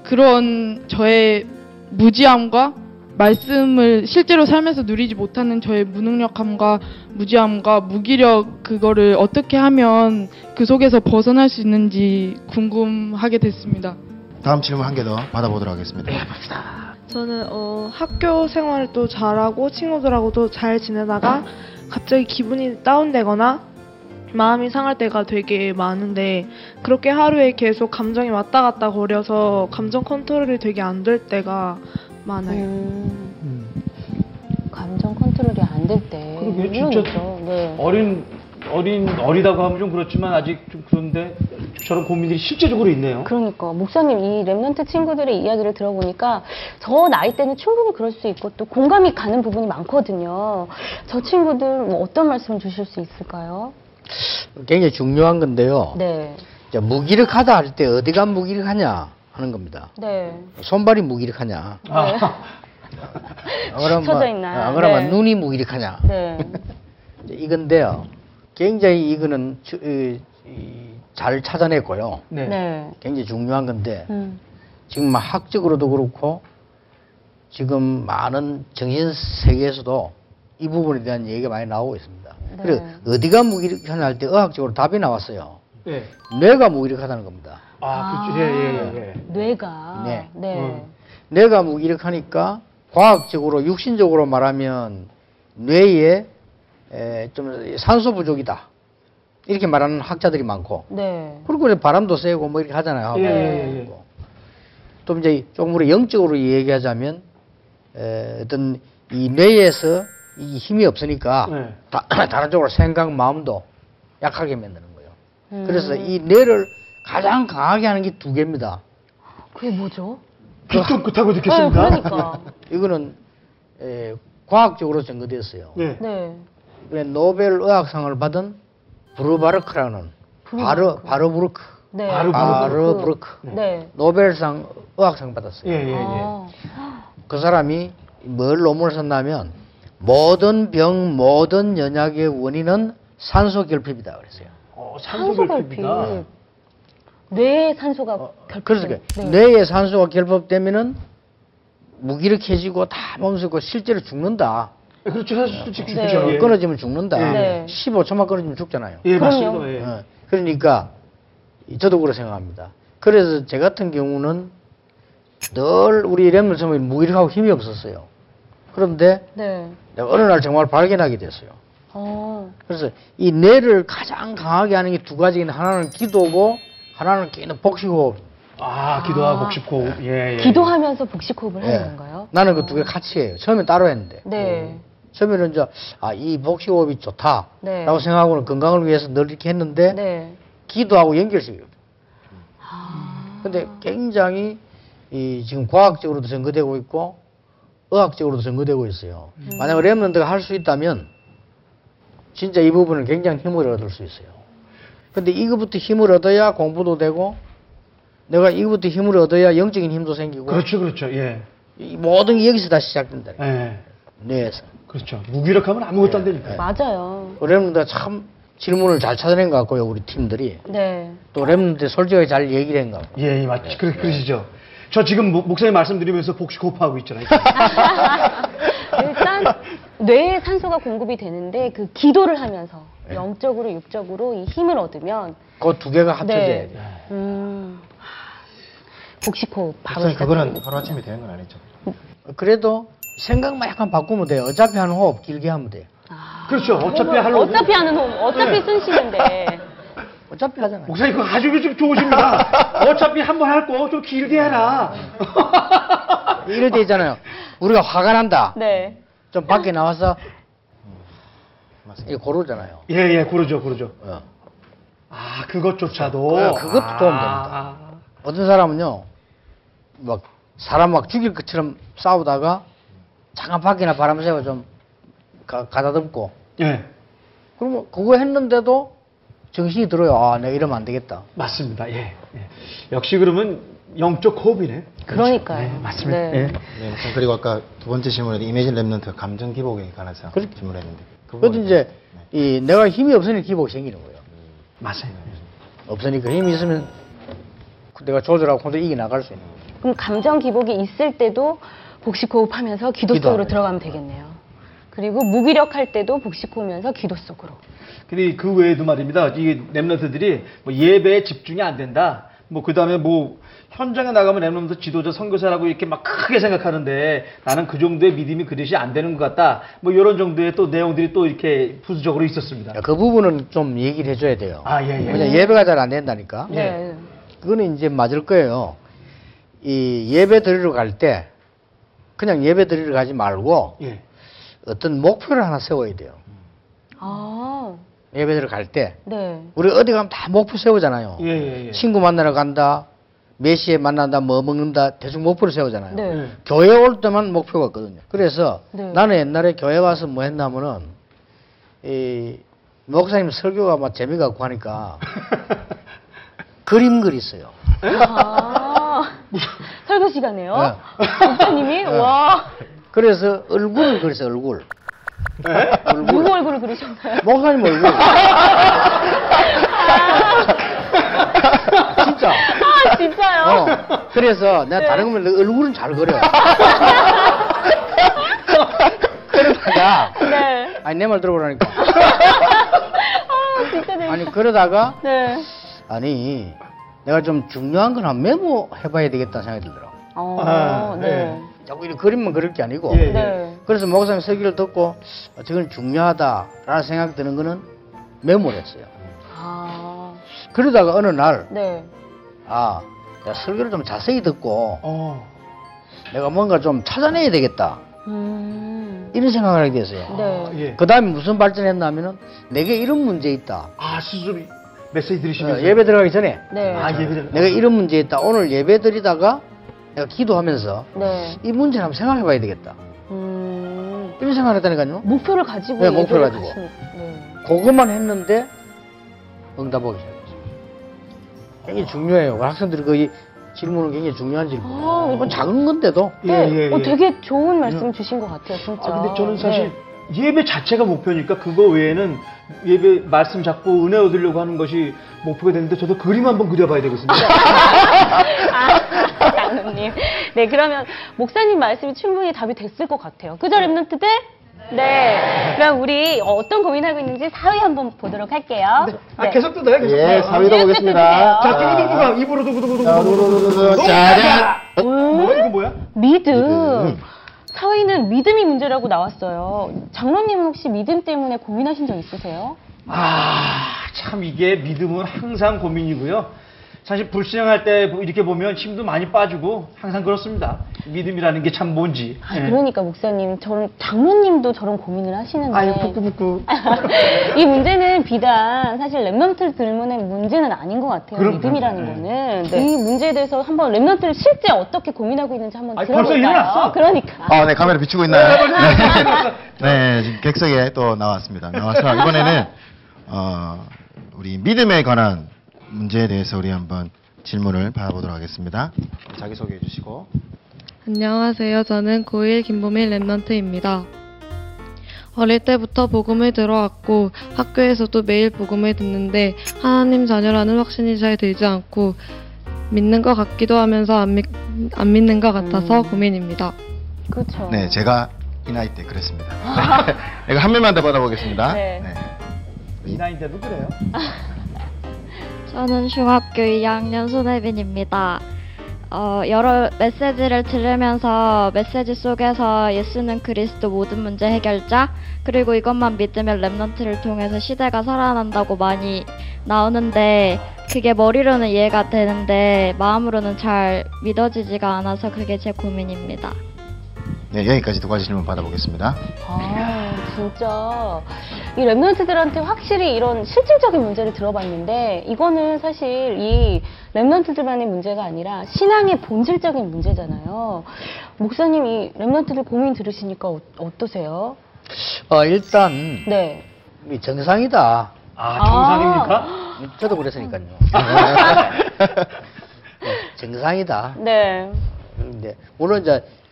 Speaker 8: 그런 저의 무지함과 말씀을 실제로 삶에서 누리지 못하는 저의 무능력함과 무지함과 무기력 그거를 어떻게 하면 그 속에서 벗어날 수 있는지 궁금하게 됐습니다.
Speaker 3: 다음 질문 한 개 더 받아보도록 하겠습니다.
Speaker 9: 저는 어, 학교 생활도 잘하고 친구들하고도 잘 지내다가 갑자기 기분이 다운되거나 마음이 상할 때가 되게 많은데 그렇게 하루에 계속 감정이 왔다 갔다 거려서 감정 컨트롤이 되게 안 될 때가 많아요.
Speaker 2: 음, 감정 컨트롤이 안 될 때.
Speaker 1: 그러게, 진짜
Speaker 2: 물론이죠. 네.
Speaker 1: 어린 어린 어리다고 하면 좀 그렇지만 아직 좀 그런데 저런 고민들이 실제적으로 있네요
Speaker 2: 그러니까 목사님 이 랩런트 친구들의 이야기를 들어보니까 저 나이 때는 충분히 그럴 수 있고 또 공감이 가는 부분이 많거든요. 저 친구들 뭐 어떤 말씀 주실 수 있을까요?
Speaker 4: 굉장히 중요한 건데요.
Speaker 2: 네,
Speaker 4: 무기력하다 할 때 어디가 무기력하냐 하는 겁니다.
Speaker 2: 네,
Speaker 4: 손발이 무기력하냐?
Speaker 1: 아,
Speaker 4: 그러면
Speaker 2: 있나요?
Speaker 4: 아, 그러면
Speaker 2: 네.
Speaker 4: 눈이 무기력하냐?
Speaker 2: 네.
Speaker 4: 이건데요. 굉장히 이거는 주- 이- 이- 잘 찾아냈고요.
Speaker 1: 네.
Speaker 2: 네.
Speaker 4: 굉장히 중요한 건데
Speaker 2: 음,
Speaker 4: 지금 막 학적으로도 그렇고 지금 많은 정신 세계에서도 이 부분에 대한 얘기가 많이 나오고 있습니다.
Speaker 2: 네.
Speaker 4: 그리고 어디가 무기력하냐 할 때 의학적으로 답이 나왔어요.
Speaker 1: 예.
Speaker 4: 뇌가 무기력하다는 겁니다.
Speaker 1: 아, 그렇죠. 예, 예, 예. 예.
Speaker 2: 뇌가.
Speaker 4: 네.
Speaker 2: 네.
Speaker 1: 음.
Speaker 4: 뇌가 무기력하니까 과학적으로 육신적으로 말하면 뇌에 에, 좀 산소 부족이다. 이렇게 말하는 학자들이 많고
Speaker 2: 네.
Speaker 4: 그리고 이제 바람도 세고 뭐 이렇게 하잖아요.
Speaker 1: 예, 예, 예.
Speaker 4: 또 이제 조금 우리 영적으로 얘기하자면 에, 어떤 이 뇌에서 이 힘이 없으니까
Speaker 1: 네.
Speaker 4: 다, 다른 쪽으로 생각, 마음도 약하게 만드는 거예요.
Speaker 2: 음.
Speaker 4: 그래서 이 뇌를 가장 강하게 하는 게 두 개입니다.
Speaker 2: 그게 뭐죠?
Speaker 1: 귀 쫑긋하고
Speaker 2: 네,
Speaker 1: 듣겠습니다.
Speaker 2: 그러니까.
Speaker 4: 이거는 에, 과학적으로 증거됐어요.
Speaker 1: 네.
Speaker 2: 네.
Speaker 4: 그래, 노벨 의학상을 받은 브루바르크라는 바르 바르부르크
Speaker 2: 네.
Speaker 1: 바로
Speaker 4: 바르부르크
Speaker 2: 네.
Speaker 4: 노벨상 의학상 받았어요.
Speaker 1: 예, 예, 예.
Speaker 2: 아,
Speaker 4: 그 사람이 뭘 논문을 썼냐면 모든 병, 모든 연약의 원인은 산소 결핍이다 그랬어요.
Speaker 1: 어,
Speaker 2: 산소
Speaker 1: 산소
Speaker 2: 결핍.
Speaker 1: 결핍이다.
Speaker 2: 뇌에 산소가 결핍.
Speaker 4: 그래서
Speaker 2: 네.
Speaker 4: 뇌에 산소가 결핍되면은 무기력해지고 다 몸쓰고 실제로 죽는다.
Speaker 1: 예, 그렇죠. 사실 솔직히
Speaker 2: 네.
Speaker 1: 그렇죠. 예.
Speaker 4: 끊어지면 죽는다.
Speaker 2: 네.
Speaker 4: 15초만 끊어지면 죽잖아요.
Speaker 1: 예,
Speaker 2: 그럼요.
Speaker 1: 맞습니다. 예.
Speaker 4: 어, 그러니까 저도 그렇게 생각합니다. 그래서 제 같은 경우는 늘 우리 랩을 처음에 무기력하고 힘이 없었어요. 그런데
Speaker 2: 네.
Speaker 4: 내가 어느 날 정말 발견하게 됐어요.
Speaker 2: 어.
Speaker 4: 그래서 이 뇌를 가장 강하게 하는 게 두 가지인데 하나는 기도고 하나는 끼는 복식호흡.
Speaker 1: 아, 기도와
Speaker 2: 아.
Speaker 1: 복식호흡. 예, 예.
Speaker 2: 기도하면서 복식호흡을
Speaker 4: 예.
Speaker 2: 하는 건가요?
Speaker 4: 나는 그 두 개 같이 해요. 처음에 따로 했는데.
Speaker 2: 네.
Speaker 4: 처음에는 이제 아, 이 복식호흡이 좋다라고
Speaker 2: 네.
Speaker 4: 생각하고는 건강을 위해서 늘 이렇게 했는데
Speaker 2: 네.
Speaker 4: 기도하고 연결시켜요.
Speaker 2: 아.
Speaker 4: 근데 굉장히 이 지금 과학적으로도 증거되고 있고 의학적으로도 증거되고 있어요.
Speaker 2: 음.
Speaker 4: 만약 remnant가 할 수 있다면 진짜 이 부분은 굉장히 힘을 얻을 수 있어요. 근데 이거부터 힘을 얻어야 공부도 되고 내가 이거부터 힘을 얻어야 영적인 힘도 생기고
Speaker 1: 그렇죠, 그렇죠. 예.
Speaker 4: 이 모든 게 여기서 다 시작된다.
Speaker 1: 예.
Speaker 4: 뇌에서.
Speaker 1: 그렇죠. 무기력하면 아무것도 안 되니까.
Speaker 2: 맞아요.
Speaker 4: remnant가 참 질문을 잘 찾아낸 것 같고요. 우리 팀들이.
Speaker 2: 네.
Speaker 4: 또 remnant 솔직하게 잘 얘기를 한것 같고.
Speaker 1: 예, 예, 맞지. 그, 그러시죠. 저 지금 목- 목사님 말씀드리면서 복식 호흡하고 있잖아요.
Speaker 2: 일단 뇌에 산소가 공급이 되는데 그 기도를 하면서 영적으로 육적으로 이 힘을 얻으면
Speaker 4: 그 두 개가 합쳐져야
Speaker 2: 네.
Speaker 4: 돼요.
Speaker 2: 음. 복식호흡 바로
Speaker 3: 목사님 그거는
Speaker 2: 시작합니다.
Speaker 3: 하루 아침에 되는 건 아니죠.
Speaker 4: 그래도 생각만 약간 바꾸면 돼요. 어차피 하는 호흡 길게 하면 돼요.
Speaker 2: 아,
Speaker 1: 그렇죠. 어차피
Speaker 2: 호흡을
Speaker 1: 하려고.
Speaker 2: 어차피 하는 호흡 어차피
Speaker 1: 네.
Speaker 2: 숨 쉬는데
Speaker 4: 어차피 하잖아요.
Speaker 1: 목사님 그거 아주 좀 좋으십니다. 어차피 한 번 할 거 좀 길게 해라.
Speaker 4: 이럴 때 있잖아요. 우리가 화가 난다.
Speaker 2: 네.
Speaker 4: 좀 밖에 나와서. 이렇게 고르잖아요.
Speaker 1: 예, 예, 고르죠, 고르죠.
Speaker 4: 어.
Speaker 1: 아, 그것조차도.
Speaker 4: 어, 그것도 도움 됩니다.
Speaker 1: 아,
Speaker 4: 어떤 사람은요, 막 사람 막 죽일 것처럼 싸우다가 잠깐 밖이나 바람 쐬고 좀 가, 가다듬고
Speaker 1: 예,
Speaker 4: 그러면 그거 했는데도 정신이 들어요. 아, 내가 이러면 안 되겠다.
Speaker 1: 맞습니다. 예, 예. 역시 그러면 영적 호흡이네.
Speaker 2: 그러니까요.
Speaker 1: 네, 맞습니다.
Speaker 2: 네.
Speaker 1: 예.
Speaker 3: 네, 목사님. 그리고 아까 두 번째 질문에 이미지 랩런트 감정 기복에 관해서
Speaker 4: 그렇죠.
Speaker 3: 질문했는데. 그
Speaker 4: 그것도 이제
Speaker 3: 네.
Speaker 4: 이 내가 힘이 없으니까 기복이 생기는 거예요.
Speaker 1: 맞아요.
Speaker 4: 없으니까 힘이 있으면 내가 조절하고 혼자 이겨 나갈 수 있는 거예요.
Speaker 2: 그럼 감정 기복이 있을 때도 복식 호흡하면서 기도 속으로. 들어가면 되겠네요. 그리고 무기력할 때도 복식호흡하면서 기도 속으로.
Speaker 1: 근데 그 외에도 말입니다. 이 랩런트들이 뭐 예배에 집중이 안 된다. 뭐 그다음에 뭐 현장에 나가면 랩런트 지도자 선교사라고 이렇게 막 크게 생각하는데 나는 그 정도의 믿음이 그릇이 안 되는 것 같다. 뭐 이런 정도의 또 내용들이 또 이렇게 부수적으로 있었습니다.
Speaker 4: 야, 그 부분은 좀 얘기를 해줘야 돼요.
Speaker 1: 아, 예, 예.
Speaker 4: 왜냐 예배가 잘 안 된다니까.
Speaker 2: 네.
Speaker 4: 그거는 이제 맞을 거예요. 이 예배 드리러 갈 때 그냥 예배 드리러 가지 말고
Speaker 1: 예.
Speaker 4: 어떤 목표를 하나 세워야 돼요.
Speaker 2: 아,
Speaker 4: 예배 드리러 갈 때
Speaker 2: 네.
Speaker 4: 우리 어디 가면 다 목표 세우잖아요.
Speaker 1: 예, 예, 예.
Speaker 4: 친구 만나러 간다. 몇 시에 만난다. 뭐 먹는다. 대충 목표를 세우잖아요.
Speaker 2: 네.
Speaker 1: 예.
Speaker 4: 교회 올 때만 목표가 있거든요. 그래서
Speaker 2: 네.
Speaker 4: 나는 옛날에 교회 와서 뭐 했냐면은 이 목사님 설교가 막 재미가 없고 하니까 그림 그렸어요.
Speaker 2: 아, 설교 시간에요?
Speaker 4: 네.
Speaker 2: 목사님이? 와,
Speaker 4: 그래서 얼굴을 그렸어요. 얼굴.
Speaker 2: 누구 얼굴을 그리셨나요?
Speaker 4: 목사님 얼굴. 진짜.
Speaker 2: 아, 진짜요?
Speaker 4: 어. 그래서 내가
Speaker 2: 네.
Speaker 4: 다른 거면 얼굴은 잘 그려. 그러다가.
Speaker 2: 네.
Speaker 4: 아니 내 말 들어보라니까.
Speaker 2: 아, 진짜 재밌
Speaker 4: 아니 그러다가
Speaker 2: 네.
Speaker 4: 아니 내가 좀 중요한 건 한 메모 해봐야 되겠다 생각이 들더라고.
Speaker 2: 어,
Speaker 1: 아,
Speaker 2: 네.
Speaker 1: 네.
Speaker 4: 자꾸 이렇게 그림만 그릴 게 아니고.
Speaker 1: 예, 예.
Speaker 2: 네.
Speaker 4: 그래서 목사님 설교를 듣고 어, 저건 중요하다라는 생각이 드는 거는 메모를 했어요.
Speaker 2: 아,
Speaker 4: 그러다가 어느 날,
Speaker 2: 네.
Speaker 4: 아, 내가 설교를 좀 자세히 듣고
Speaker 1: 어.
Speaker 4: 내가 뭔가 좀 찾아내야 되겠다.
Speaker 2: 음.
Speaker 4: 이런 생각을 하게 됐어요.
Speaker 2: 네.
Speaker 1: 예.
Speaker 4: 그 다음에 무슨 발전했나 하면은 내게 이런 문제 있다.
Speaker 1: 아, 스스로 메시지
Speaker 4: 어,
Speaker 1: 들으시면서.
Speaker 4: 예배 들어가기 전에
Speaker 2: 네.
Speaker 1: 아, 예배 들
Speaker 4: 내가 이런 문제 있다. 오늘 예배 드리다가 내가 기도하면서
Speaker 2: 네.
Speaker 4: 이 문제를 한번 생각해 봐야 되겠다.
Speaker 2: 음.
Speaker 4: 이런 생각을 했다니까요.
Speaker 2: 목표를 가지고
Speaker 4: 네, 목표를 가지고.
Speaker 2: 가시는- 네.
Speaker 4: 그것만 했는데 응답하기 시작했어요. 굉장히 중요해요. 학생들이 그 질문은 굉장히 중요한 질문.
Speaker 2: 아,
Speaker 4: 이건 작은 건데도
Speaker 2: 네.
Speaker 1: 예, 예,
Speaker 2: 어,
Speaker 1: 예.
Speaker 2: 되게 좋은 말씀 주신 것 같아요, 진짜.
Speaker 1: 아, 근데 저는 사실
Speaker 2: 네.
Speaker 1: 예배 자체가 목표니까 그거 외에는 예배 말씀 잡고 은혜 얻으려고 하는 것이 목표가 되는데 저도 그림 한번 그려봐야 되겠습니다.
Speaker 2: 아, 장로님. 네, 그러면 목사님 말씀이 충분히 답이 됐을 것 같아요. 그죠, 랩런트들? 네. 그럼 우리 어떤 고민하고 있는지 사회 한번 보도록 할게요.
Speaker 1: 아, 계속 뜯어요, 계속.
Speaker 3: 예,
Speaker 1: 뜯어요.
Speaker 3: 사위도 보겠습니다.
Speaker 1: 자, 두구두구가 입으로 두구두구두구.
Speaker 3: 자, 두구두구두구. 짜잔!
Speaker 1: 어? 뭐야, 이거 뭐야?
Speaker 2: 믿음.
Speaker 3: 믿음.
Speaker 2: 사회는 믿음이 문제라고 나왔어요. 장로님은 혹시 믿음 때문에 고민하신 적 있으세요?
Speaker 1: 아, 참 이게 믿음은 항상 고민이고요. 사실 불신앙할 때 이렇게 보면 힘도 많이 빠지고 항상 그렇습니다. 믿음이라는 게 참 뭔지.
Speaker 2: 아,
Speaker 1: 예.
Speaker 2: 그러니까 목사님, 저는 장로님도 저런 고민을 하시는데
Speaker 1: 아유, 부끄부끄.
Speaker 2: 이 문제는 비단 사실 랩런트를 들문의 문제는 아닌 것 같아요.
Speaker 1: 그럼,
Speaker 2: 믿음이라는
Speaker 1: 그럼,
Speaker 2: 거는 네. 이 문제에 대해서 한번 랩런트를 실제 어떻게 고민하고 있는지 한번
Speaker 1: 아니,
Speaker 2: 들어볼까요?
Speaker 1: 벌써 일어났어?
Speaker 2: 그러니까.
Speaker 3: 아, 네, 카메라 비추고 있나요? 네. 네, 지금 객석에 또 나왔습니다. 나와서 이번에는, 어, 우리 믿음에 관한 문제에 대해서 우리 한번 질문을 받아보도록 하겠습니다. 자기소개해 주시고.
Speaker 6: 안녕하세요. 저는 고1 김보민 랩넌트입니다. 어릴 때부터 복음을 들어왔고 학교에서도 매일 복음을 듣는데 하나님 자녀라는 확신이 잘 들지 않고 믿는 것 같기도 하면서 안, 믿, 안 믿는 것 같아서
Speaker 2: 음.
Speaker 6: 고민입니다.
Speaker 2: 그렇죠.
Speaker 3: 네, 제가 이 나이 때 그랬습니다. 이거 한 명만 더 받아보겠습니다.
Speaker 2: 네.
Speaker 1: 이 나이인데도 그래요.
Speaker 10: 저는 중학교 2학년 손혜빈입니다. 어, 여러 메시지를 들으면서 메시지 속에서 예수는 그리스도 모든 문제 해결자 그리고 이것만 믿으면 랩넌트를 통해서 시대가 살아난다고 많이 나오는데 그게 머리로는 이해가 되는데 마음으로는 잘 믿어지지가 않아서 그게 제 고민입니다.
Speaker 3: 네, 여기까지 두 가지 질문 받아보겠습니다.
Speaker 2: 아, 진짜. 이 랩런트들한테 확실히 이런 실질적인 문제를 들어봤는데, 이거는 사실 이 랩런트들만의 문제가 아니라 신앙의 본질적인 문제잖아요. 목사님 이 랩런트들 고민 들으시니까 어, 어떠세요?
Speaker 4: 어, 일단
Speaker 2: 네.
Speaker 4: 이 정상이다.
Speaker 1: 아, 정상입니까?
Speaker 4: 저도 그랬으니까요. 네, 정상이다.
Speaker 2: 네.
Speaker 4: 근데 물론 이제 이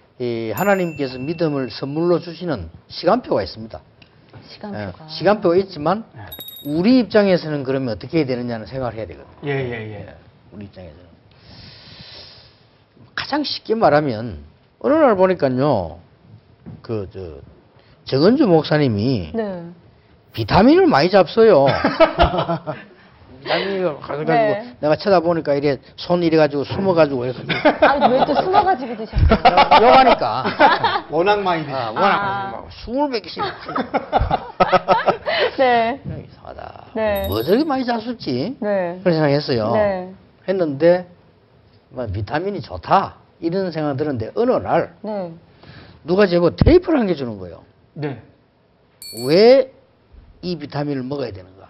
Speaker 4: 하나님께서 믿음을 선물로 주시는 시간표가 있습니다.
Speaker 2: 시간표가.
Speaker 4: 예, 시간표가 있지만 우리 입장에서는 그러면 어떻게 해야 되느냐는 생각을 해야 되거든요.
Speaker 1: 예, 예, 예.
Speaker 4: 우리 입장에서는 가장 쉽게 말하면 어느 날 보니까요 그 저 정은주 목사님이
Speaker 2: 네.
Speaker 4: 비타민을 많이 잡어요. 비타민을 가지고
Speaker 2: 네.
Speaker 4: 내가 쳐다보니까 이래 손 이래 가지고 숨어 가지고 이렇게
Speaker 2: 아, 왜또 숨어가지고 드셨어요?
Speaker 4: 욕하니까
Speaker 1: 워낙 많이
Speaker 4: 아,
Speaker 1: 드시죠.
Speaker 4: 워낙
Speaker 2: 아.
Speaker 4: 막 숨을 뱉기씩
Speaker 2: 네.
Speaker 4: 이상하다.
Speaker 2: 네.
Speaker 4: 뭐 저렇게 많이 잡수지?
Speaker 2: 네.
Speaker 4: 그런 생각했어요.
Speaker 2: 네.
Speaker 4: 했는데 뭐 비타민이 좋다 이런 생각 들었는데 어느 날
Speaker 2: 네.
Speaker 4: 누가 제보 테이프를 한개 주는 거예요.
Speaker 1: 네.
Speaker 4: 왜 이 비타민을 먹어야 되는가?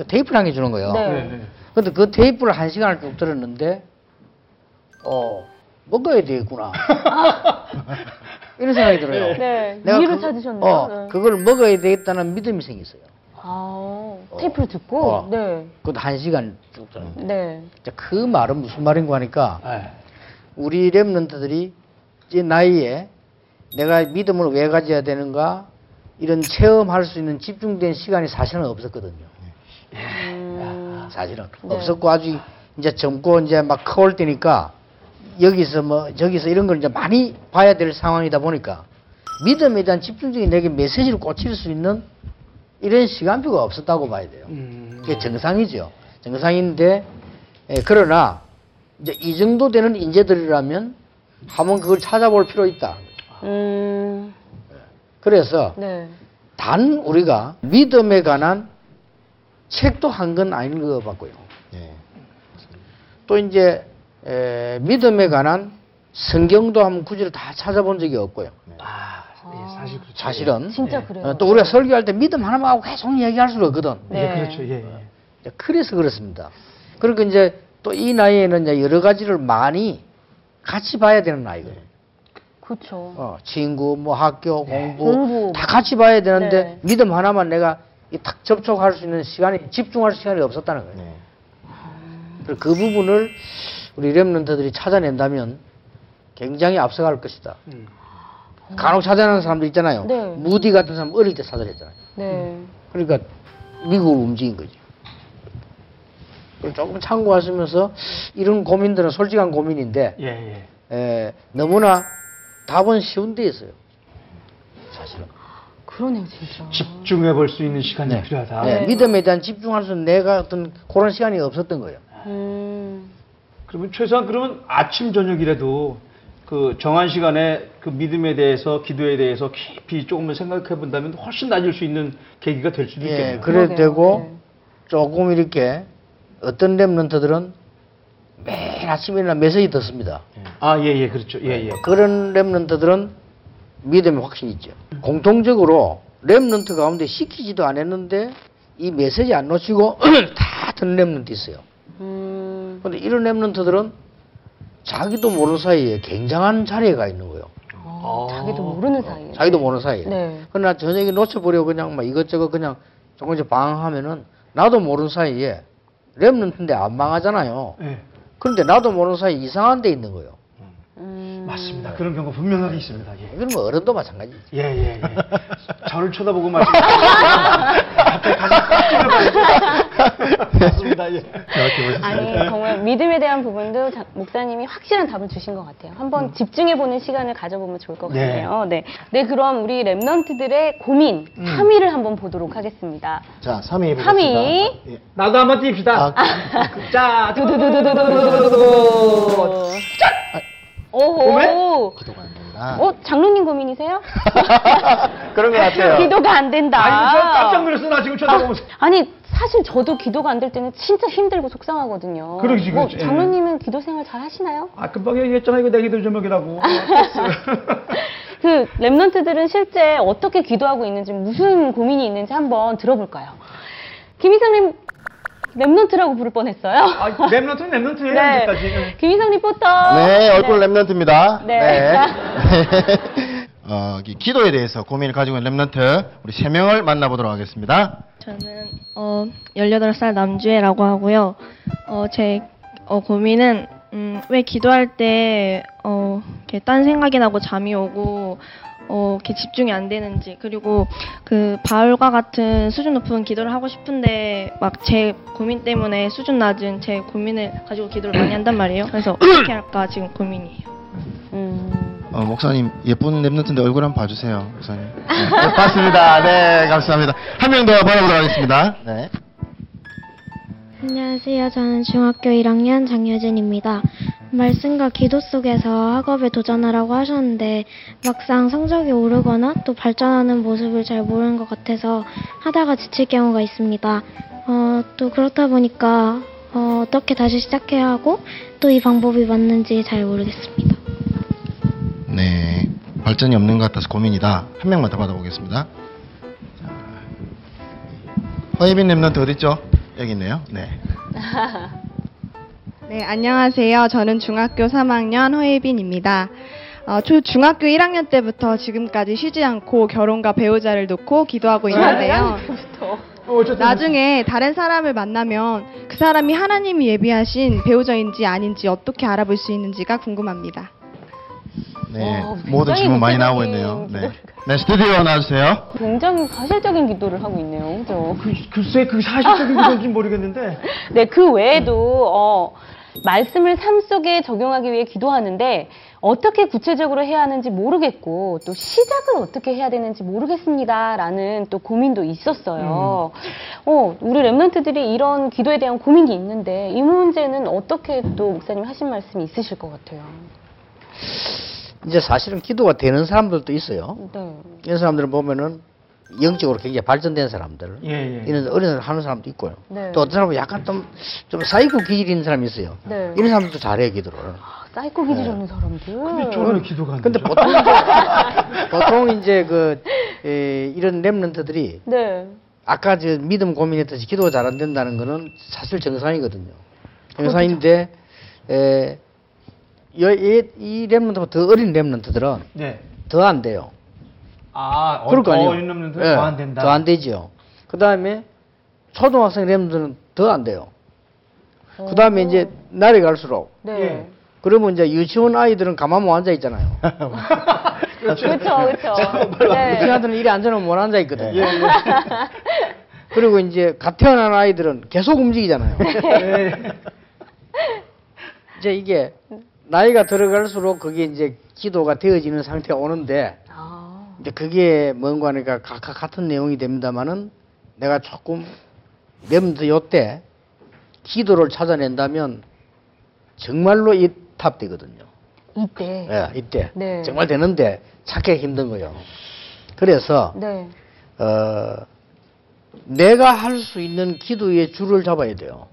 Speaker 4: 그 테이프를 한 개 주는 거예요.
Speaker 2: 네.
Speaker 1: 네, 네.
Speaker 4: 근데 그 테이프를 한 시간을 쭉 들었는데, 어, 먹어야 되겠구나. 이런 생각이 들어요.
Speaker 2: 네.
Speaker 4: 내가
Speaker 2: 이유를
Speaker 4: 그-
Speaker 2: 찾으셨네요.
Speaker 4: 어,
Speaker 2: 네.
Speaker 4: 그걸 먹어야 되겠다는 믿음이 생겼어요.
Speaker 2: 아, 테이프를 듣고?
Speaker 4: 어.
Speaker 2: 네.
Speaker 4: 그것도 한 시간 쭉 들었는데.
Speaker 2: 네.
Speaker 4: 자, 그 말은 무슨 말인가 하니까,
Speaker 1: 네.
Speaker 4: 우리 랩런트들이 이 나이에 내가 믿음을 왜 가져야 되는가, 이런 체험할 수 있는 집중된 시간이 사실은 없었거든요.
Speaker 2: 음,
Speaker 4: 사실은
Speaker 2: 네.
Speaker 4: 없었고 아주 이제 젊고 이제 막 커올 때니까 여기서 뭐 저기서 이런 걸 이제 많이 봐야 될 상황이다 보니까 믿음에 대한 집중적인 내게 메시지를 꽂힐 수 있는 이런 시간표가 없었다고 봐야 돼요. 그게 정상이죠. 정상인데 예, 그러나 이제 이 정도 되는 인재들이라면 한번 그걸 찾아볼 필요 있다.
Speaker 2: 음,
Speaker 4: 그래서
Speaker 2: 네.
Speaker 4: 단 우리가 믿음에 관한 책도 한 건 아닌 것 같고요.
Speaker 3: 예.
Speaker 4: 또 이제 에, 믿음에 관한 성경도 한번 구절을 다 찾아본 적이 없고요.
Speaker 1: 아, 예, 사실 그렇죠.
Speaker 4: 사실은
Speaker 2: 진짜 그래요.
Speaker 4: 어, 또 우리가 설교할 때 믿음 하나만 하고 계속 얘기할 수가 없거든.
Speaker 1: 예,
Speaker 2: 네.
Speaker 1: 그렇죠. 예, 예.
Speaker 4: 이제 그래서 그렇습니다. 그러니까 이제 또 이 나이에는 이제 여러 가지를 많이 같이 봐야 되는 나이거든요.
Speaker 2: 그렇죠.
Speaker 4: 어, 친구, 뭐 학교, 공부,
Speaker 2: 공부.
Speaker 4: 다 같이 봐야 되는데
Speaker 2: 네.
Speaker 4: 믿음 하나만 내가 이 탁 접촉할 수 있는 시간이 집중할 시간이 없었다는 거예요.
Speaker 3: 네.
Speaker 4: 그래서 그 부분을 우리 랩런터들이 찾아낸다면 굉장히 앞서갈 것이다.
Speaker 1: 음.
Speaker 4: 간혹 찾아내는 사람들 있잖아요.
Speaker 2: 네.
Speaker 4: 무디 같은 사람 어릴 때 찾아냈잖아요.
Speaker 2: 네.
Speaker 4: 그러니까 미국으로 움직인 거죠. 조금 참고하시면서 이런 고민들은 솔직한 고민인데
Speaker 1: 예, 예.
Speaker 4: 에, 너무나 답은 쉬운 데 있어요. 사실은.
Speaker 2: 그러네요, 진짜.
Speaker 1: 집중해 볼 수 있는 시간이 필요하다.
Speaker 4: 네, 믿음에 대한 집중할 수 있는 내가 어떤 그런 시간이 없었던 거예요.
Speaker 2: 음,
Speaker 1: 그러면 최소한 그러면 아침 저녁이라도 그 정한 시간에 그 믿음에 대해서 기도에 대해서 깊이 조금만 생각해 본다면 훨씬 낮을 수 있는 계기가 될 수도
Speaker 4: 예,
Speaker 1: 있겠네요.
Speaker 4: 그래도
Speaker 2: 그러게요.
Speaker 4: 되고
Speaker 2: 네.
Speaker 4: 조금 이렇게 어떤 랩런트들은 매일 아침에 일어나 메시지 듣습니다.
Speaker 1: 아, 예, 예, 그렇죠. 예, 예.
Speaker 4: 그런 랩런트들은 믿음에 확신이 있죠. 공통적으로 remnant 가운데 시키지도 않았는데 이 메시지 안 놓치고 다 듣는 remnant 있어요.
Speaker 2: 음,
Speaker 4: 근데 이런 remnant들은 자기도 모르는 사이에 굉장한 자리에 가 있는 거예요.
Speaker 2: 어, 자기도 모르는 사이에.
Speaker 4: 자기도 모르는 사이에.
Speaker 2: 네.
Speaker 4: 그러나 저녁에 놓쳐버려 그냥 막 이것저것 그냥 조금씩 방황하면은 나도 모르는 사이에 remnant인데 안 망하잖아요.
Speaker 1: 예.
Speaker 4: 그런데 나도 모르는 사이에 이상한 데 있는 거예요.
Speaker 2: 음,
Speaker 1: 맞습니다. 그런 경우 분명하게 있습니다. 예.
Speaker 4: 그러면 어른도 마찬가지지.
Speaker 1: 예, 예, 예. 저를 쳐다보고 말씀하시면 갑자기 가슴 팍 맞습니다. 예.
Speaker 2: 아니 정말 믿음에 대한 부분도 자- 목사님이 확실한 답을 주신 것 같아요. 한번 집중해 보는 시간을 가져보면 좋을 것
Speaker 1: 네.
Speaker 2: 같네요. 네. 네, 그럼 우리 랩런트들의 고민 3위를 한번 보도록 하겠습니다.
Speaker 3: 자, 3위 보겠습니다.
Speaker 2: 3위.
Speaker 3: 예.
Speaker 1: 나도 한번 띄웁시다.
Speaker 3: 아,
Speaker 1: 자,
Speaker 2: 두두두두두두두두두두. 오호.
Speaker 3: 기도가 안 된다.
Speaker 2: 어, 장로님 고민이세요?
Speaker 4: 그런 것 같아요.
Speaker 2: 기도가 안 된다.
Speaker 1: 아니, 저 깜짝 놀랐어. 나 지금 쳐다보면서.
Speaker 2: 아 니 사실 저도 기도가 안 될 때는 진짜 힘들고 속상하거든요.
Speaker 1: 그러지,
Speaker 2: 뭐,
Speaker 1: 그러지.
Speaker 2: 장로님은 기도 생활 잘 하시나요?
Speaker 1: 아, 금방 얘기했잖아. 이거 내 기도 제목이라고.
Speaker 2: 그 랩런트들은 실제 어떻게 기도하고 있는지 무슨 고민이 있는지 한번 들어볼까요? 김희상님 Remnant라고 부를 뻔했어요.
Speaker 1: 아, Remnant는 Remnant예요,
Speaker 2: 네. 김희상 리포터.
Speaker 3: 네, 얼굴 Remnant입니다.
Speaker 2: 네.
Speaker 3: 어, 이 기도에 대해서 고민을 가지고 있는 Remnant 우리 세 명을 만나보도록 하겠습니다.
Speaker 11: 저는 어 18살 남주혜라고 하고요. 어 제 어, 고민은 음, 왜 기도할 때 어, 이렇게 딴 생각이 나고 잠이 오고 어, 이렇게 집중이 안 되는지 그리고 그 바울과 같은 수준 높은 기도를 하고 싶은데 막 제 고민 때문에 수준 낮은 제 고민을 가지고 기도를 많이 한단 말이에요. 그래서 어떻게 할까 지금 고민이에요.
Speaker 2: 음,
Speaker 3: 어, 목사님 예쁜 랩런트인데 얼굴 한번 봐주세요, 목사님. 네, 봤습니다. 네, 감사합니다. 한 명 더 받아보도록 하겠습니다. 네.
Speaker 12: 안녕하세요. 저는 중학교 1학년 장효진입니다. 말씀과 기도 속에서 학업에 도전하라고 하셨는데 막상 성적이 오르거나 또 발전하는 모습을 잘 모르는 것 같아서 하다가 지칠 경우가 있습니다. 어, 또 그렇다 보니까 어, 어떻게 다시 시작해야 하고 또 이 방법이 맞는지 잘 모르겠습니다.
Speaker 3: 네. 발전이 없는 것 같아서 고민이다. 한 명만 더 받아보겠습니다. 자, 허예빈 랩런트 어딨죠? 여기 있네요. 네.
Speaker 13: 네, 안녕하세요. 저는 중학교 3학년 허예빈입니다. 어, 초 중학교 1학년 때부터 지금까지 쉬지 않고 결혼과 배우자를 놓고 기도하고 있는데요. 나중에 다른 사람을 만나면 그 사람이 하나님이 예비하신 배우자인지 아닌지 어떻게 알아볼 수 있는지가 궁금합니다.
Speaker 3: 네.
Speaker 2: 와,
Speaker 3: 모든
Speaker 2: 굉장히
Speaker 3: 질문 많이 나오고 있네요. 네. 네, 스튜디오 나와주세요.
Speaker 2: 굉장히 사실적인 기도를 하고 있네요. 그죠?
Speaker 1: 글쎄, 그 사실적인 건지 모르겠는데.
Speaker 2: 네, 그 외에도 어, 말씀을 삶 속에 적용하기 위해 기도하는데 어떻게 구체적으로 해야 하는지 모르겠고 또 시작을 어떻게 해야 되는지 모르겠습니다라는 또 고민도 있었어요. 어, 우리 랩런트들이 이런 기도에 대한 고민이 있는데 이 문제는 어떻게 또 목사님 하신 말씀이 있으실 것 같아요.
Speaker 4: 이제 사실은 기도가 되는 사람들도 있어요.
Speaker 2: 네.
Speaker 4: 이런 사람들을 보면은 영적으로 굉장히 발전된 사람들,
Speaker 1: 예, 예.
Speaker 4: 이런 어린 하는 사람도 있고요.
Speaker 2: 네.
Speaker 4: 또 어떤 사람은 약간 좀, 좀 사이코 기질이 있는 사람이 있어요.
Speaker 2: 네.
Speaker 4: 이런 사람들도 잘해요, 기도를.
Speaker 2: 사이코 기질 없는 사람들.
Speaker 1: 근데 저는 기도가 안
Speaker 4: 근데
Speaker 1: 되죠.
Speaker 4: 보통 이제, 보통 이제 그, 에, 이런 Remnant들이
Speaker 2: 네.
Speaker 4: 아까 저 믿음 고민했듯이 기도가 잘 안 된다는 거는 사실 정상이거든요. 정상인데, 에, 여, 이, 이 Remnant보다 더 어린 Remnant들은
Speaker 1: 네.
Speaker 4: 더안 돼요.
Speaker 1: 아,
Speaker 4: 그럴 거
Speaker 1: 어,
Speaker 4: 아니에요.
Speaker 1: 어린 놈들은
Speaker 4: 예,
Speaker 1: 더안 된다.
Speaker 4: 더 안 되죠. 그 다음에 초등학생 랩들은 더 안 돼요. 그 다음에 이제 날이 갈수록.
Speaker 2: 네.
Speaker 1: 예.
Speaker 4: 그러면 이제 유치원 아이들은 가만 못 앉아 있잖아요.
Speaker 2: 그렇죠, 그렇죠. 네.
Speaker 4: 유치원들은 이리 앉아놓으면 못 앉아
Speaker 1: 예,
Speaker 4: 있거든요. 그리고 이제 갓 태어난 아이들은 계속 움직이잖아요.
Speaker 1: 네.
Speaker 4: 이제 이게 나이가 들어갈수록 그게 이제 기도가 되어지는 상태가 오는데 이제 그게 뭔가 하니까 각각 같은 내용이 됩니다만은 내가 조금 Remnant 요때 기도를 찾아낸다면 정말로 이 top 되거든요.
Speaker 2: 이때.
Speaker 4: 예, 이때
Speaker 2: 네.
Speaker 4: 정말 되는데 찾기 힘든 거예요. 그래서
Speaker 2: 네.
Speaker 4: 어, 내가 할 수 있는 기도의 줄을 잡아야 돼요.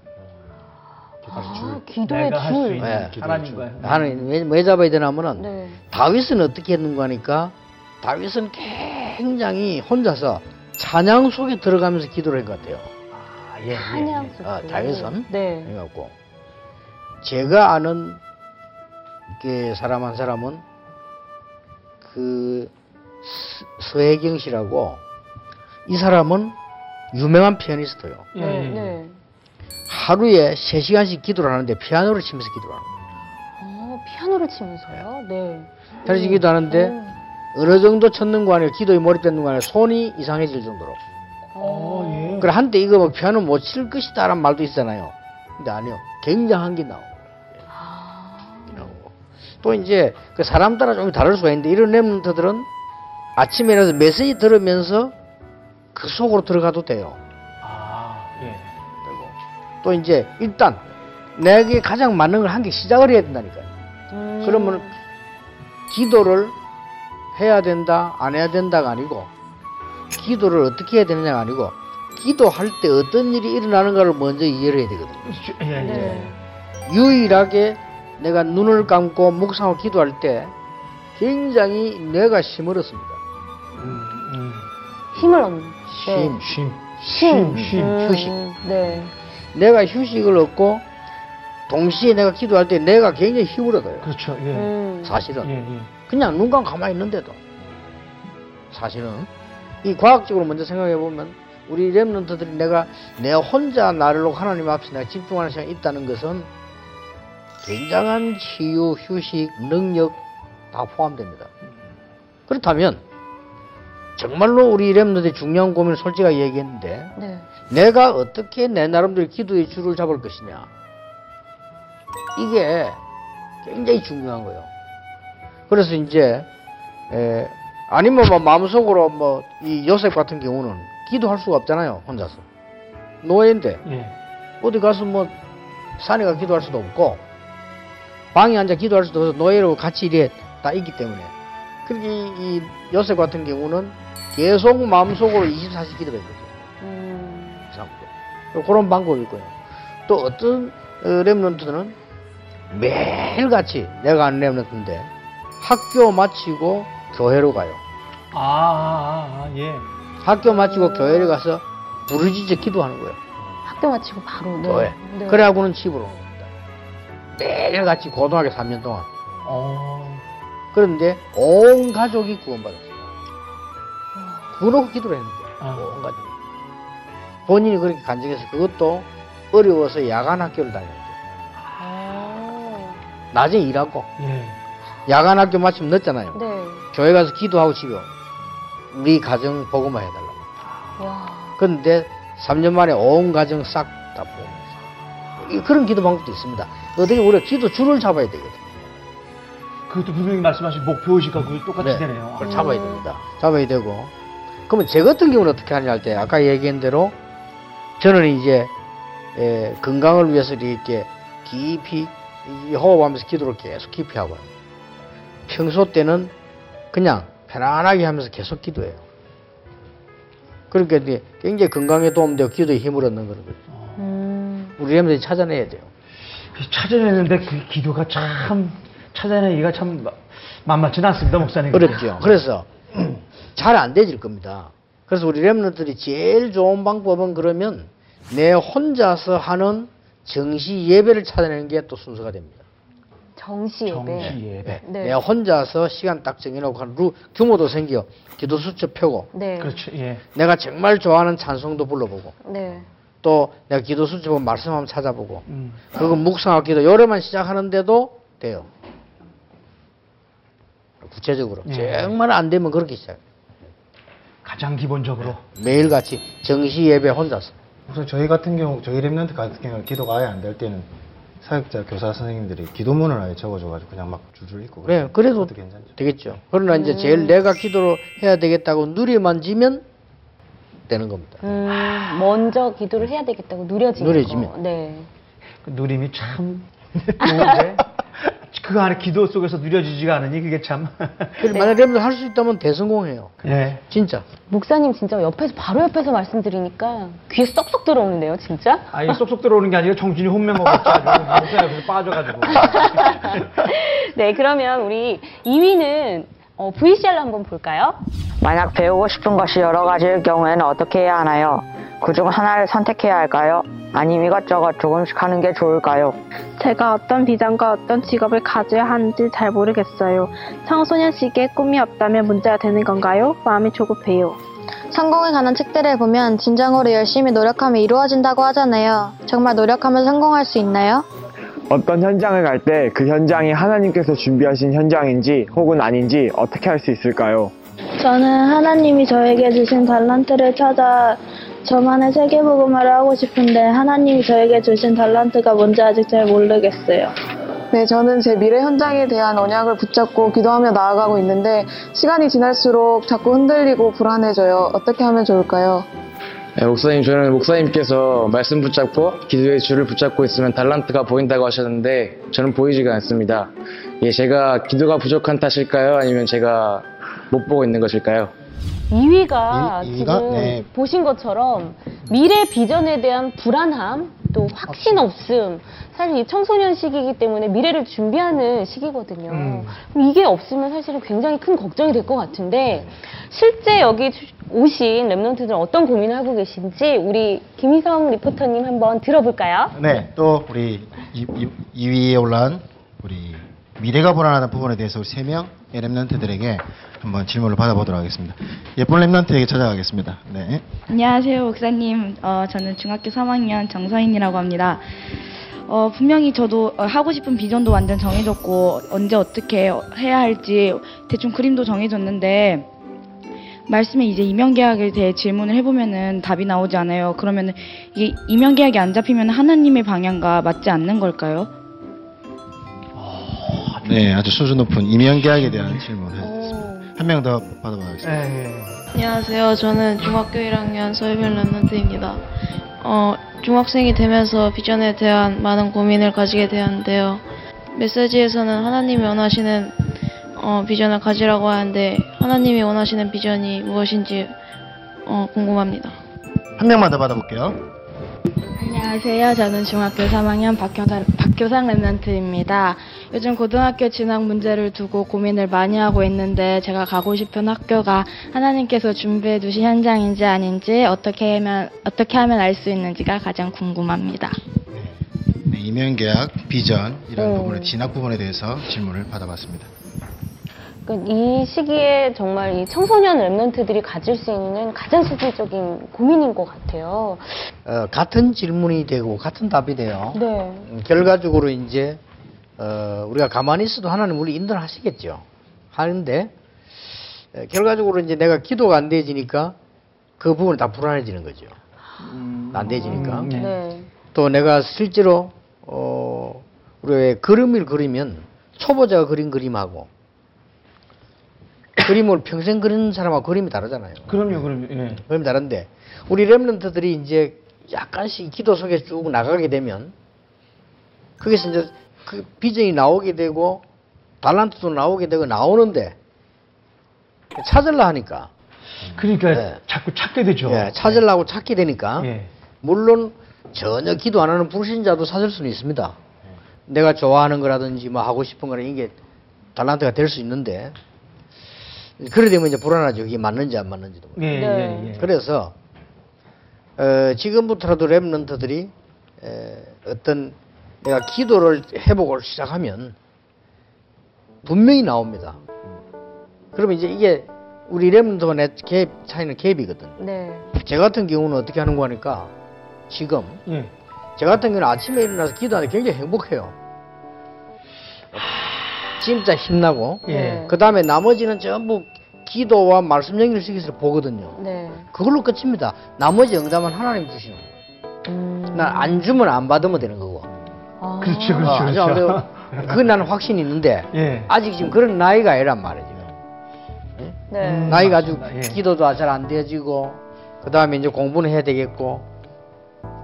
Speaker 2: 아, 기도의
Speaker 1: 내가 할수
Speaker 2: 줄.
Speaker 1: 있는
Speaker 4: 네.
Speaker 1: 하나님과의
Speaker 4: 하나님 왜, 왜 잡아야 되냐면은
Speaker 2: 네.
Speaker 4: 다윗은 어떻게 했는가 하니까 다윗은 굉장히 혼자서 찬양 속에 들어가면서 기도를 한 것 같아요.
Speaker 1: 아, 예, 예.
Speaker 2: 찬양 속에.
Speaker 4: 아, 다윗은
Speaker 2: 네.
Speaker 4: 해갖고 제가 아는 그 사람 한 사람은 그 스- 서혜경 씨라고 이 사람은 유명한 피아니스트예요.
Speaker 1: 예,
Speaker 2: 네.
Speaker 1: 예.
Speaker 2: 네.
Speaker 4: 하루에 3시간씩 기도를 하는데 피아노를 치면서 기도를 하는 거예요.
Speaker 2: 어, 피아노를 치면서요? 네.
Speaker 4: 피아노 기도 하는데 어느 정도 쳤는 거 아니에요. 기도에 몰입되는 거 아니에요. 손이 이상해질 정도로.
Speaker 1: 어, 예.
Speaker 4: 그래 한때 이거 뭐 피아노 못 칠 것이다라는 말도 있잖아요. 근데 아니요. 굉장한 게 나오고. 나오고. 또 이제 그 사람 따라 좀 다를 수가 있는데 이런 랩런트들은 아침에 일어나서 메시지 들으면서 그 속으로 들어가도 돼요.
Speaker 1: 아, 예.
Speaker 4: 또 이제 일단 내게 가장 맞는 걸 한 개 시작을 해야 된다니까요.
Speaker 2: 음.
Speaker 4: 그러면 기도를 해야 된다, 안 해야 된다가 아니고 기도를 어떻게 해야 되느냐가 아니고 기도할 때 어떤 일이 일어나는가를 먼저 이해를 해야 되거든요.
Speaker 1: 예, 예.
Speaker 2: 네.
Speaker 4: 유일하게 내가 눈을 감고 묵상하고 기도할 때 굉장히 뇌가 힘을 얻습니다.
Speaker 1: 음, 음.
Speaker 2: 힘을 얻는. 네.
Speaker 4: 힘,
Speaker 1: 쉼.
Speaker 2: 쉼.
Speaker 1: 쉼.
Speaker 2: 음,
Speaker 4: 휴식.
Speaker 2: 네.
Speaker 4: 내가 휴식을 얻고 동시에 내가 기도할 때 내가 굉장히 힘을 얻어요.
Speaker 1: 그렇죠. 예.
Speaker 2: 음.
Speaker 4: 사실은.
Speaker 1: 예, 예.
Speaker 4: 그냥 눈 감고 가만히 있는데도 사실은 이 과학적으로 먼저 생각해 보면 우리 랩런트들이 내가 내 혼자 나를 놓고 하나님 앞에 내가 집중하는 시간이 있다는 것은 굉장한 치유, 휴식, 능력 다 포함됩니다. 그렇다면 정말로 우리 랩런트의 중요한 고민을 솔직하게 얘기했는데
Speaker 2: 네.
Speaker 4: 내가 어떻게 내 나름대로 기도의 줄을 잡을 것이냐 이게 굉장히 중요한 거예요. 그래서 이제 에, 아니면 뭐 마음속으로 뭐 이 요셉 같은 경우는 기도할 수가 없잖아요 혼자서 노예인데
Speaker 1: 예.
Speaker 4: 어디 가서 뭐 산에 가 기도할 수도 없고 방에 앉아 기도할 수도 없어 노예로 같이 이래 다 있기 때문에 그렇게 이, 이 요셉 같은 경우는 계속 마음속으로 24시 기도를 했거죠
Speaker 2: 음.
Speaker 4: 참고 그런 방법이 있고요 또 어떤 어, 랩런트는 매일같이 내가 아는 랩런트인데 학교 마치고 교회로 가요
Speaker 1: 아, 아, 아, 예.
Speaker 4: 학교 마치고 교회를 가서 부르짖어 기도하는 거예요.
Speaker 2: 학교 마치고 바로. 네.
Speaker 4: 교회.
Speaker 2: 네.
Speaker 4: 그래하고는 집으로 옵니다. 매일 같이 고등학교 3년 동안.
Speaker 1: 어.
Speaker 4: 그런데 온 가족이 구원받았어요. 구원하고 기도를 했는데
Speaker 1: 아.
Speaker 4: 온 가족이. 본인이 그렇게 간증해서 그것도 어려워서 야간 학교를 다녔는데
Speaker 2: 아.
Speaker 4: 낮에 일하고
Speaker 1: 예.
Speaker 4: 야간 학교 마치면 늦잖아요.
Speaker 2: 네.
Speaker 4: 교회 가서 기도하고 집에. 우리 가정 복음화 해달라고.
Speaker 2: 와.
Speaker 4: 그런데 3년 만에 온 가정 싹 다. 이- 그런 기도 방법도 있습니다. 어떻게 우리가 기도 줄을 잡아야 되거든.
Speaker 1: 그것도 분명히 말씀하신 목표의식과 그 똑같이
Speaker 4: 네,
Speaker 1: 되네요.
Speaker 4: 그걸 잡아야 됩니다. 잡아야 되고. 그러면 제 같은 경우는 어떻게 하냐 할 때 아까 얘기한 대로 저는 이제 에, 건강을 위해서 이렇게 깊이 이 호흡하면서 기도를 계속 깊이 하고요. 평소 때는 그냥 편안하게 하면서 계속 기도해요. 그러니까 이제 굉장히 건강에 도움되고 기도에 힘을 얻는 그런 거죠.
Speaker 2: 음.
Speaker 4: 우리 렘들이 찾아내야 돼요.
Speaker 1: 찾아내는데 그 기도가 참 찾아내기가 참 마- 만만치는 않습니다, 목사님.
Speaker 4: 그렇죠. 그래서 잘 안 되질 겁니다. 그래서 우리 렘너들이 제일 좋은 방법은 그러면 내 혼자서 하는 정시 예배를 찾아내는 게 또 순서가 됩니다.
Speaker 2: 정시 예배.
Speaker 1: 정시 예배.
Speaker 2: 네.
Speaker 4: 내가 혼자서 시간 딱 정해놓고 한 루, 규모도 생겨 기도 수첩 펴고
Speaker 2: 네.
Speaker 1: 그렇죠. 예.
Speaker 4: 내가 정말 좋아하는 찬송도 불러보고
Speaker 2: 네.
Speaker 4: 또 내가 기도 수첩 말씀 한번 찾아보고
Speaker 1: 음.
Speaker 4: 그거 묵상할 기도 요래만 시작하는데도 돼요. 구체적으로
Speaker 1: 예.
Speaker 4: 정말 안 되면 그렇게 시작.
Speaker 1: 가장 기본적으로.
Speaker 4: 매일같이 정시 예배 혼자서.
Speaker 3: 우선 저희 같은 경우, 저희 랩런트 같은 경우 기도가 아예 안 될 때는 사역자, 교사 선생님들이 기도문을 아예 적어줘가지고 그냥 막 줄줄 읽고
Speaker 4: 그래, 그래도
Speaker 3: 그것도 괜찮죠.
Speaker 4: 되겠죠. 그러나 이제 제일 내가 기도를 해야 되겠다고 누리만 지면 되는 겁니다.
Speaker 2: 음, 먼저 기도를 해야 되겠다고 누려지는
Speaker 4: 누려지면.
Speaker 2: 거. 네.
Speaker 1: 그 누림이 참 좋은데 그 안에 기도 속에서 누려지지가 않으니 그게 참.
Speaker 4: 그래서 만약 랩런트 할수 있다면 대성공해요.
Speaker 1: 예.
Speaker 4: 진짜.
Speaker 2: 목사님 진짜 옆에서 바로 옆에서 말씀드리니까 귀에 쏙쏙 들어오는데요, 진짜?
Speaker 1: 아, 이게 쏙쏙 들어오는 게 아니라 정신이 혼명하고 아주 목사님 빠져가지고.
Speaker 2: 네, 그러면 우리 2위는 어, VCR로 한번 볼까요?
Speaker 14: 만약 배우고 싶은 것이 여러 가지일 경우에는 어떻게 해야 하나요? 그중 하나를 선택해야 할까요? 아니면 이것저것 조금씩 하는 게 좋을까요?
Speaker 15: 제가 어떤 비전과 어떤 직업을 가져야 하는지 잘 모르겠어요. 청소년 시기에 꿈이 없다면 문제가 되는 건가요? 마음이 조급해요.
Speaker 16: 성공에 관한 책들을 보면 진정으로 열심히 노력하면 이루어진다고 하잖아요. 정말 노력하면 성공할 수 있나요?
Speaker 17: 어떤 현장을 갈 때 그 현장이 하나님께서 준비하신 현장인지 혹은 아닌지 어떻게 할 수 있을까요?
Speaker 16: 저는 하나님이 저에게 주신 달란트를 찾아 저만의 세계복음화를 하고 싶은데 하나님이 저에게 주신 달란트가 뭔지 아직 잘 모르겠어요.
Speaker 18: 네, 저는 제 미래 현장에 대한 언약을 붙잡고 기도하며 나아가고 있는데 시간이 지날수록 자꾸 흔들리고 불안해져요. 어떻게 하면 좋을까요?
Speaker 19: 네, 목사님, 저는 목사님께서 말씀 붙잡고 기도의 줄을 붙잡고 있으면 달란트가 보인다고 하셨는데 저는 보이지가 않습니다. 예, 제가 기도가 부족한 탓일까요? 아니면 제가 못 보고 있는 것일까요?
Speaker 2: 2위가
Speaker 3: 이-
Speaker 2: 지금
Speaker 3: 이위가? 네.
Speaker 2: 보신 것처럼 미래 비전에 대한 불안함, 또 확신 없음. 사실 이 청소년 시기이기 때문에 미래를 준비하는 시기거든요.
Speaker 1: 음.
Speaker 2: 그럼 이게 없으면 사실은 굉장히 큰 걱정이 될 것 같은데 실제 여기 주- 오신 랩런트들은 어떤 고민을 하고 계신지 우리 김희성 리포터님 한번 들어볼까요?
Speaker 3: 네, 또 우리 2, 위에 올라온 우리 미래가 불안하다는 부분에 대해서 우리 세 명의 랩런트들에게 한번 질문을 받아보도록 하겠습니다. 예쁜 랩런트에게 찾아가겠습니다. 네.
Speaker 20: 안녕하세요, 목사님. 어, 저는 중학교 3학년 정서인이라고 합니다. 어, 분명히 저도 어, 하고 싶은 비전도 완전 정해졌고, 언제 어떻게 해야 할지 대충 그림도 정해졌는데, 말씀에 이제 임용 계약에 대해 질문을 해보면은 답이 나오지 않아요. 그러면은 이게 임용 계약이 안 잡히면 하나님의 방향과 맞지 않는 걸까요?
Speaker 3: 네, 아주 수준 높은 임용 계약에 대한 질문을 해주셨습니다. 한 명 더 받아보겠습니다.
Speaker 1: 네.
Speaker 21: 안녕하세요. 저는 중학교 1학년 서유별 랩런트입니다. 어, 중학생이 되면서 비전에 대한 많은 고민을 가지게 되었는데요. 메시지에서는 하나님이 원하시는 어, 비전을 가지라고 하는데 하나님이 원하시는 비전이 무엇인지 어, 궁금합니다.
Speaker 3: 한 명만 더 받아볼게요.
Speaker 11: 안녕하세요. 저는 중학교 3학년 박교상, 박교상 랩런트입니다. 요즘 고등학교 진학 문제를 두고 고민을 많이 하고 있는데 제가 가고 싶은 학교가 하나님께서 준비해 두신 현장인지 아닌지 어떻게 하면 어떻게 하면 알 수 있는지가 가장 궁금합니다.
Speaker 3: 네, 임용계약, 비전 이런
Speaker 2: 음.
Speaker 3: 부분에 진학 부분에 대해서 질문을 받아봤습니다.
Speaker 2: 그러니까 이 시기에 정말 이 청소년 랩런트들이 가질 수 있는 가장 실질적인 고민인 것 같아요.
Speaker 4: 어, 같은 질문이 되고 같은 답이 돼요.
Speaker 2: 네.
Speaker 4: 음, 결과적으로 이제 어, 우리가 가만히 있어도 하나님 우리 인도를 하시겠죠. 하는데 에, 결과적으로 이제 내가 기도가 안 되지니까 그 부분이 다 불안해지는 거죠. 안 되지니까.
Speaker 1: 음, 네.
Speaker 2: 네.
Speaker 4: 또 내가 실제로 어 우리 왜 그림을 그리면 초보자가 그린 그림하고 그림을 평생 그리는 사람하고 그림이 다르잖아요.
Speaker 1: 그럼요, 그럼요. 예.
Speaker 4: 그림이 다른데 우리 랩런트들이 이제 약간씩 기도 속에 쭉 나가게 되면 거기서 이제 그 비전이 나오게 되고 달란트도 나오게 되고 나오는데 찾으려 하니까
Speaker 1: 그러니까
Speaker 4: 네.
Speaker 1: 자꾸 찾게 되죠.
Speaker 4: 예, 찾으려고 찾게 되니까
Speaker 1: 예.
Speaker 4: 물론 전혀 기도 안 하는 불신자도 찾을 수는 있습니다. 내가 좋아하는 거라든지 뭐 하고 싶은 거는 이게 달란트가 될 수 있는데 그래 되면 이제 불안하죠. 이게 맞는지 안 맞는지도. 모르고.
Speaker 1: 예,
Speaker 2: 네.
Speaker 1: 예, 예.
Speaker 4: 그래서 어, 지금부터라도 랩런트들이 에, 어떤 내가 기도를 회복을 시작하면 분명히 나옵니다. 그러면 이제 이게 우리 랩런트와 내갭 차이는 갭이거든.
Speaker 2: 네.
Speaker 4: 제 같은 경우는 어떻게 하는 거 하니까 지금
Speaker 1: 예.
Speaker 4: 저 같은 경우는 아침에 일어나서 기도하는데 굉장히 행복해요. 진짜 힘나고
Speaker 2: 예.
Speaker 4: 그 다음에 나머지는 전부 기도와 말씀 연결시켜서 보거든요.
Speaker 2: 네.
Speaker 4: 그걸로 끝입니다. 나머지 응답은 하나님 주시는 거예요. 난안 주면 안 받으면 되는 거고.
Speaker 2: 아.
Speaker 1: 그렇죠, 그렇죠,
Speaker 4: 어,
Speaker 1: 그렇죠.
Speaker 4: 그래서 그건 나는 확신이 있는데
Speaker 1: 예.
Speaker 4: 아직 지금 그런 나이가 아니란 말이죠.
Speaker 2: 네.
Speaker 1: 음,
Speaker 4: 나이가 아주
Speaker 1: 맞습니다. 예.
Speaker 4: 기도도 잘 안 되어지고 그 다음에 이제 공부는 해야 되겠고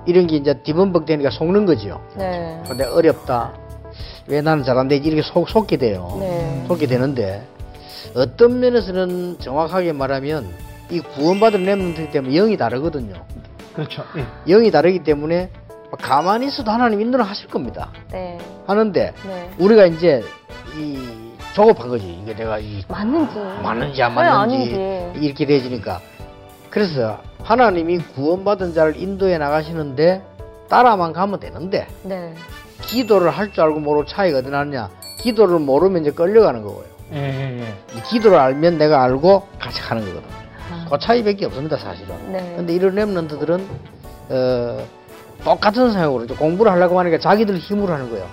Speaker 4: 이런 게 이제 뒤범벅 되니까 속는 거지요.
Speaker 2: 네.
Speaker 4: 근데 어렵다. 왜 나는 잘 안 되지? 이렇게 속, 속게 돼요.
Speaker 2: 네.
Speaker 4: 속게 되는데 어떤 면에서는 정확하게 말하면 이 구원받은 렘넌트 때문에 영이 다르거든요.
Speaker 1: 그렇죠. 예.
Speaker 4: 영이 다르기 때문에 가만히 있어도 하나님 인도를 하실 겁니다.
Speaker 2: 네.
Speaker 4: 하는데
Speaker 2: 네.
Speaker 4: 우리가 이제 이 조급한 거지. 이게 내가 이
Speaker 2: 맞는지.
Speaker 4: 맞는지
Speaker 2: 안왜
Speaker 4: 맞는지
Speaker 2: 아닌지.
Speaker 4: 이렇게 되지니까 그래서 하나님이 구원받은 자를 인도해 나가시는데 따라만 가면 되는데
Speaker 2: 네.
Speaker 4: 기도를 할 줄 알고 모르고 차이가 어디 나느냐 기도를 모르면 이제 끌려가는 거고요
Speaker 1: 예, 예, 예.
Speaker 4: 이 기도를 알면 내가 알고 같이 가는 거거든요 그 차이밖에 없습니다 사실은
Speaker 2: 네.
Speaker 4: 근데 이런 랩런트들은 어, 똑같은 생각으로 이제 공부를 하려고 하니까 자기들 힘으로 하는 거예요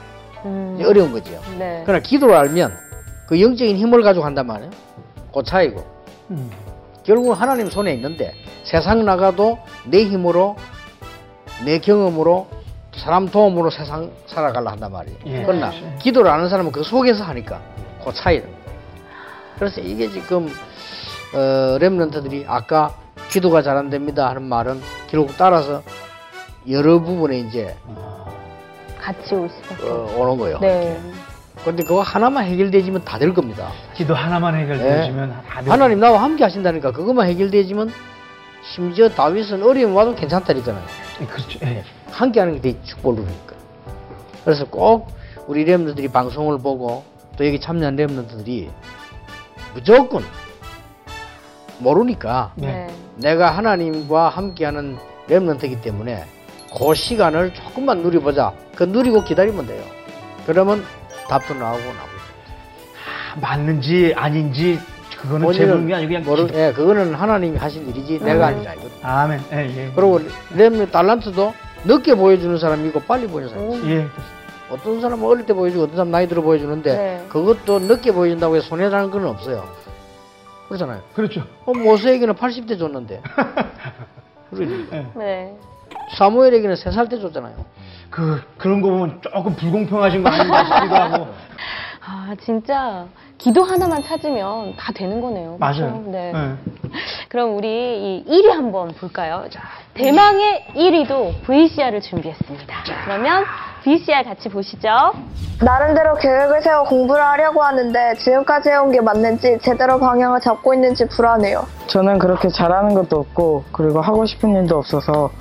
Speaker 2: 음.
Speaker 4: 이제 어려운 거죠
Speaker 2: 네.
Speaker 4: 그러나 기도를 알면 그 영적인 힘을 가지고 한단 말이에요 그 차이고
Speaker 1: 음.
Speaker 4: 결국 하나님 손에 있는데 세상 나가도 내 힘으로 내 경험으로 사람 도움으로 세상 살아가려 한단 말이에요.
Speaker 1: 예.
Speaker 4: 그러나 기도를 아는 사람은 그 속에서 하니까 그 차이는. 그래서 이게 지금 어, 렘런트들이 아까 기도가 잘 안 됩니다 하는 말은 결국 따라서 여러 부분에 이제
Speaker 2: 같이 올 수밖에.
Speaker 4: 어, 오는 거예요.
Speaker 2: 네.
Speaker 4: 근데 그거 하나만 해결되지면 다 될 겁니다.
Speaker 1: 기도 하나만 해결되시면
Speaker 4: 네.
Speaker 1: 다 되죠.
Speaker 4: 하나님 나와 함께 하신다니까 그것만 해결되지면 심지어 다윗은 어려움 와도 괜찮다 그랬잖아요.
Speaker 1: 예, 그렇죠. 예.
Speaker 4: 함께 하는 게 되게 축복을 누리니까. 그래서 꼭 우리 랩런들이 방송을 보고 또 여기 참여한 랩런들이 무조건 모르니까
Speaker 2: 네.
Speaker 4: 내가 하나님과 함께하는 랩런트이기 때문에 그 시간을 조금만 누려보자. 그 누리고 기다리면 돼요. 그러면 답도 나오고 나오고.
Speaker 1: 아, 맞는지 아닌지 그거는 제 몸이 아니고 그냥
Speaker 4: 모르,
Speaker 1: 기도.
Speaker 4: 예, 그거는 하나님이 하신 일이지 내가
Speaker 1: 음.
Speaker 4: 하는 일 아니거든.
Speaker 1: 아멘. 예, 예.
Speaker 4: 그리고 랩 달란트도 늦게 보여주는 사람이 있고 빨리 보여주는 사람이 있어요.
Speaker 1: 예.
Speaker 4: 어떤 사람은 어릴 때 보여주고 어떤 사람은 나이 들어 보여주는데
Speaker 2: 네.
Speaker 4: 그것도 늦게 보여준다고 해서 손해라는 건 없어요. 그렇잖아요.
Speaker 1: 그렇죠.
Speaker 4: 어, 모세에게는 80대 줬는데. 그러지.
Speaker 2: 네.
Speaker 4: 사무엘에게는 3살 때 줬잖아요.
Speaker 1: 그 그런 거 보면 조금 불공평하신 거 아닌가 싶기도 하고.
Speaker 2: 아, 진짜 기도 하나만 찾으면 다 되는 거네요.
Speaker 1: 맞아요.
Speaker 2: 네.
Speaker 1: 예.
Speaker 2: 그럼 우리 이 1위 한번 볼까요? 자, 대망의 1위도 VCR을 준비했습니다. 그러면 VCR 같이 보시죠.
Speaker 22: 나름대로 계획을 세워 공부를 하려고 하는데 지금까지 해온 게 맞는지 제대로 방향을 잡고 있는지 불안해요.
Speaker 14: 저는 그렇게 잘하는 것도 없고 그리고 하고 싶은 일도 없어서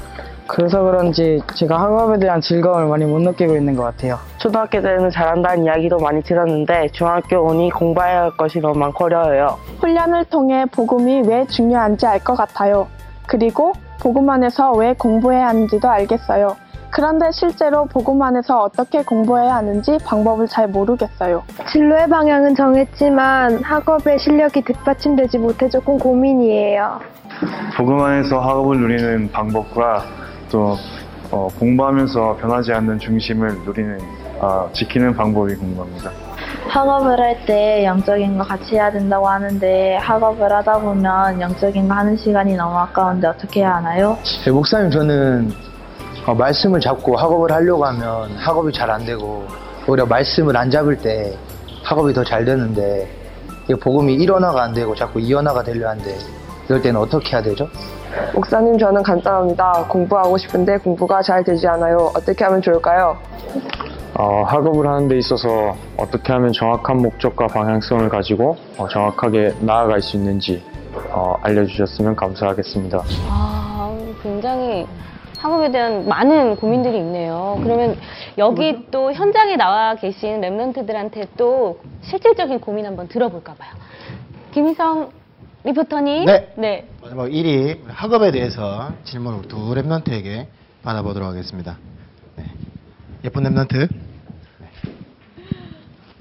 Speaker 14: 그래서 그런지 제가 학업에 대한 즐거움을 많이 못 느끼고 있는 것 같아요.
Speaker 23: 초등학교 때는 잘한다는 이야기도 많이 들었는데 중학교 오니 공부해야 할 것이 너무 많고 어려워요.
Speaker 16: 훈련을 통해 복음이 왜 중요한지 알 것 같아요. 그리고 복음 안에서 왜 공부해야 하는지도 알겠어요. 그런데 실제로 복음 안에서 어떻게 공부해야 하는지 방법을 잘 모르겠어요.
Speaker 22: 진로의 방향은 정했지만 학업의 실력이 뒷받침되지 못해 조금 고민이에요.
Speaker 24: 복음 안에서 학업을 누리는 방법과 또 어, 공부하면서 변하지 않는 중심을 누리는 아, 지키는 방법이 궁금합니다.
Speaker 25: 학업을 할 때 영적인 거 같이 해야 된다고 하는데 학업을 하다 보면 영적인 거 하는 시간이 너무 아까운데 어떻게 해야 하나요?
Speaker 26: 네, 목사님 저는
Speaker 27: 어, 말씀을 잡고 학업을 하려고 하면 학업이 잘 안 되고 오히려 말씀을 안 잡을 때 학업이 더 잘 되는데 이 복음이 일원화가 안 되고 자꾸 이원화가 되려 하는데 이럴 때는 어떻게 해야 되죠?
Speaker 28: 목사님 저는 간단합니다. 공부하고 싶은데 공부가 잘 되지 않아요. 어떻게 하면 좋을까요?
Speaker 24: 어, 학업을 하는 데 있어서 어떻게 하면 정확한 목적과 방향성을 가지고 어, 정확하게 나아갈 수 있는지 어, 알려주셨으면 감사하겠습니다.
Speaker 2: 아, 굉장히 학업에 대한 많은 고민들이 있네요. 그러면 여기 또 현장에 나와 계신 랩런트들한테 또 실질적인 고민 한번 들어볼까 봐요. 김희성 리포터님.
Speaker 3: 네.
Speaker 2: 네.
Speaker 3: 마지막 1위 학업에 대해서 질문을 두 랩런트에게 받아보도록 하겠습니다. 네. 예쁜 랩런트.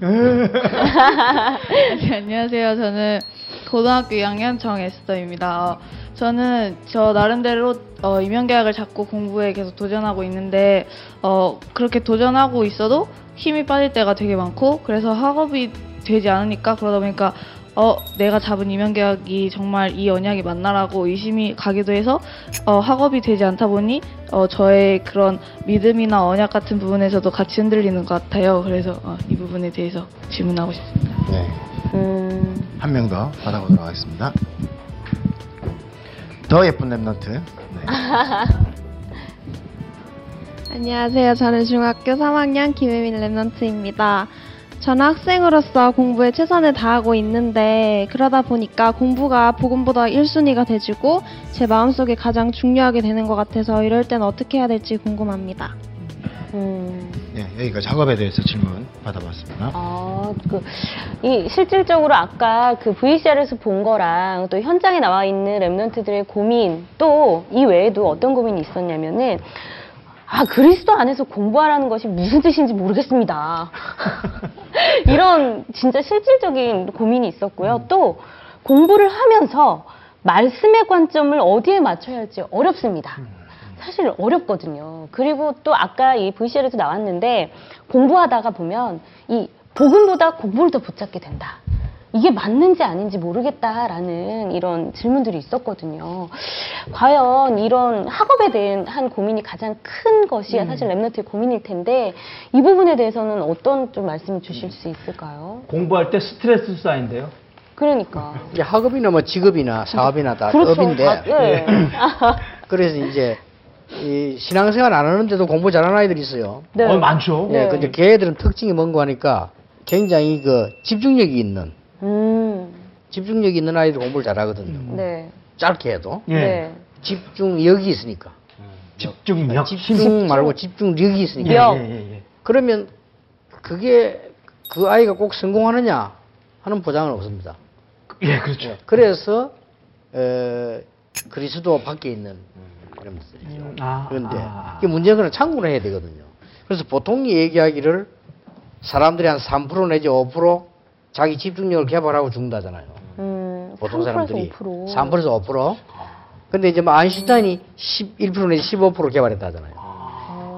Speaker 21: 네, 안녕하세요. 저는 고등학교 2학년 정에스더입니다. 어, 저는 저 나름대로 어, 임용계약을 잡고 공부에 계속 도전하고 있는데 어, 그렇게 도전하고 있어도 힘이 빠질 때가 되게 많고 그래서 학업이 되지 않으니까 그러다 보니까 어 내가 잡은 임용계약이 정말 이 언약이 맞나라고 의심이 가기도 해서 어, 학업이 되지 않다 보니 어, 저의 그런 믿음이나 언약 같은 부분에서도 같이 흔들리는 것 같아요. 그래서 어, 이 부분에 대해서 질문하고 싶습니다.
Speaker 3: 네. 한명 더 받아보도록 하겠습니다. 더 예쁜 랩런트. 네.
Speaker 29: 안녕하세요. 저는 중학교 3학년 김혜민 랩넌트입니다. 저는 학생으로서 공부에 최선을 다하고 있는데 그러다 보니까 공부가 복음보다 1순위가 돼지고 제 마음속에 가장 중요하게 되는 것 같아서 이럴 땐 어떻게 해야 될지 궁금합니다.
Speaker 3: 네, 여기까지 학업에 대해서 질문 받아봤습니다.
Speaker 2: 아, 그, 이, 실질적으로 아까 그 VCR에서 본 거랑 또 현장에 나와 있는 랩런트들의 고민, 또 이 외에도 어떤 고민이 있었냐면은, 아, 그리스도 안에서 공부하라는 것이 무슨 뜻인지 모르겠습니다. 이런 진짜 실질적인 고민이 있었고요. 또 공부를 하면서 말씀의 관점을 어디에 맞춰야 할지 어렵습니다. 사실 어렵거든요. 그리고 또 아까 이 VCR에도 나왔는데 공부하다가 보면 이 복음보다 공부를 더 붙잡게 된다. 이게 맞는지 아닌지 모르겠다라는 이런 질문들이 있었거든요. 과연 이런 학업에 대한 고민이 가장 큰 것이
Speaker 1: 음.
Speaker 2: 사실 랩너트의 고민일 텐데 이 부분에 대해서는 어떤 좀 말씀 주실 수 있을까요?
Speaker 1: 공부할 때 스트레스 쌓인대요.
Speaker 2: 그러니까.
Speaker 4: 이제 학업이나 뭐 직업이나 사업이나 다
Speaker 2: 그렇죠.
Speaker 4: 업인데
Speaker 2: 다- 예.
Speaker 4: 그래서 이제 이 신앙생활 안 하는데도 공부 잘하는 아이들이 있어요.
Speaker 1: 네. 어, 많죠.
Speaker 4: 네,
Speaker 1: 네.
Speaker 4: 근데 걔들은 특징이 뭔가 하니까 굉장히 그 집중력이 있는
Speaker 2: 음.
Speaker 4: 집중력이 있는 아이들 공부를 잘하거든요.
Speaker 2: 네.
Speaker 4: 짧게 해도
Speaker 1: 예.
Speaker 2: 네.
Speaker 4: 집중력이 있으니까.
Speaker 1: 집중력.
Speaker 4: 집중 말고 집중력이 있으니까.
Speaker 2: 력.
Speaker 1: 예, 예, 예.
Speaker 4: 그러면 그게 그 아이가 꼭 성공하느냐 하는 보장은 없습니다.
Speaker 1: 예, 그렇죠.
Speaker 4: 그래서 에, 그리스도 밖에 있는 이런 것들이죠.
Speaker 1: 아,
Speaker 4: 그런데
Speaker 1: 아.
Speaker 4: 이게 문제는 참고를 해야 되거든요. 그래서 보통 얘기하기를 사람들이 한 3% 내지 5% 자기 집중력을 개발하고 죽는다잖아요.
Speaker 2: 음,
Speaker 4: 보통
Speaker 2: 3%에서
Speaker 4: 사람들이
Speaker 2: 5%.
Speaker 4: 3%에서 5%. 근데 이제 뭐 아인슈타인이 11% 내지 15% 개발했다잖아요.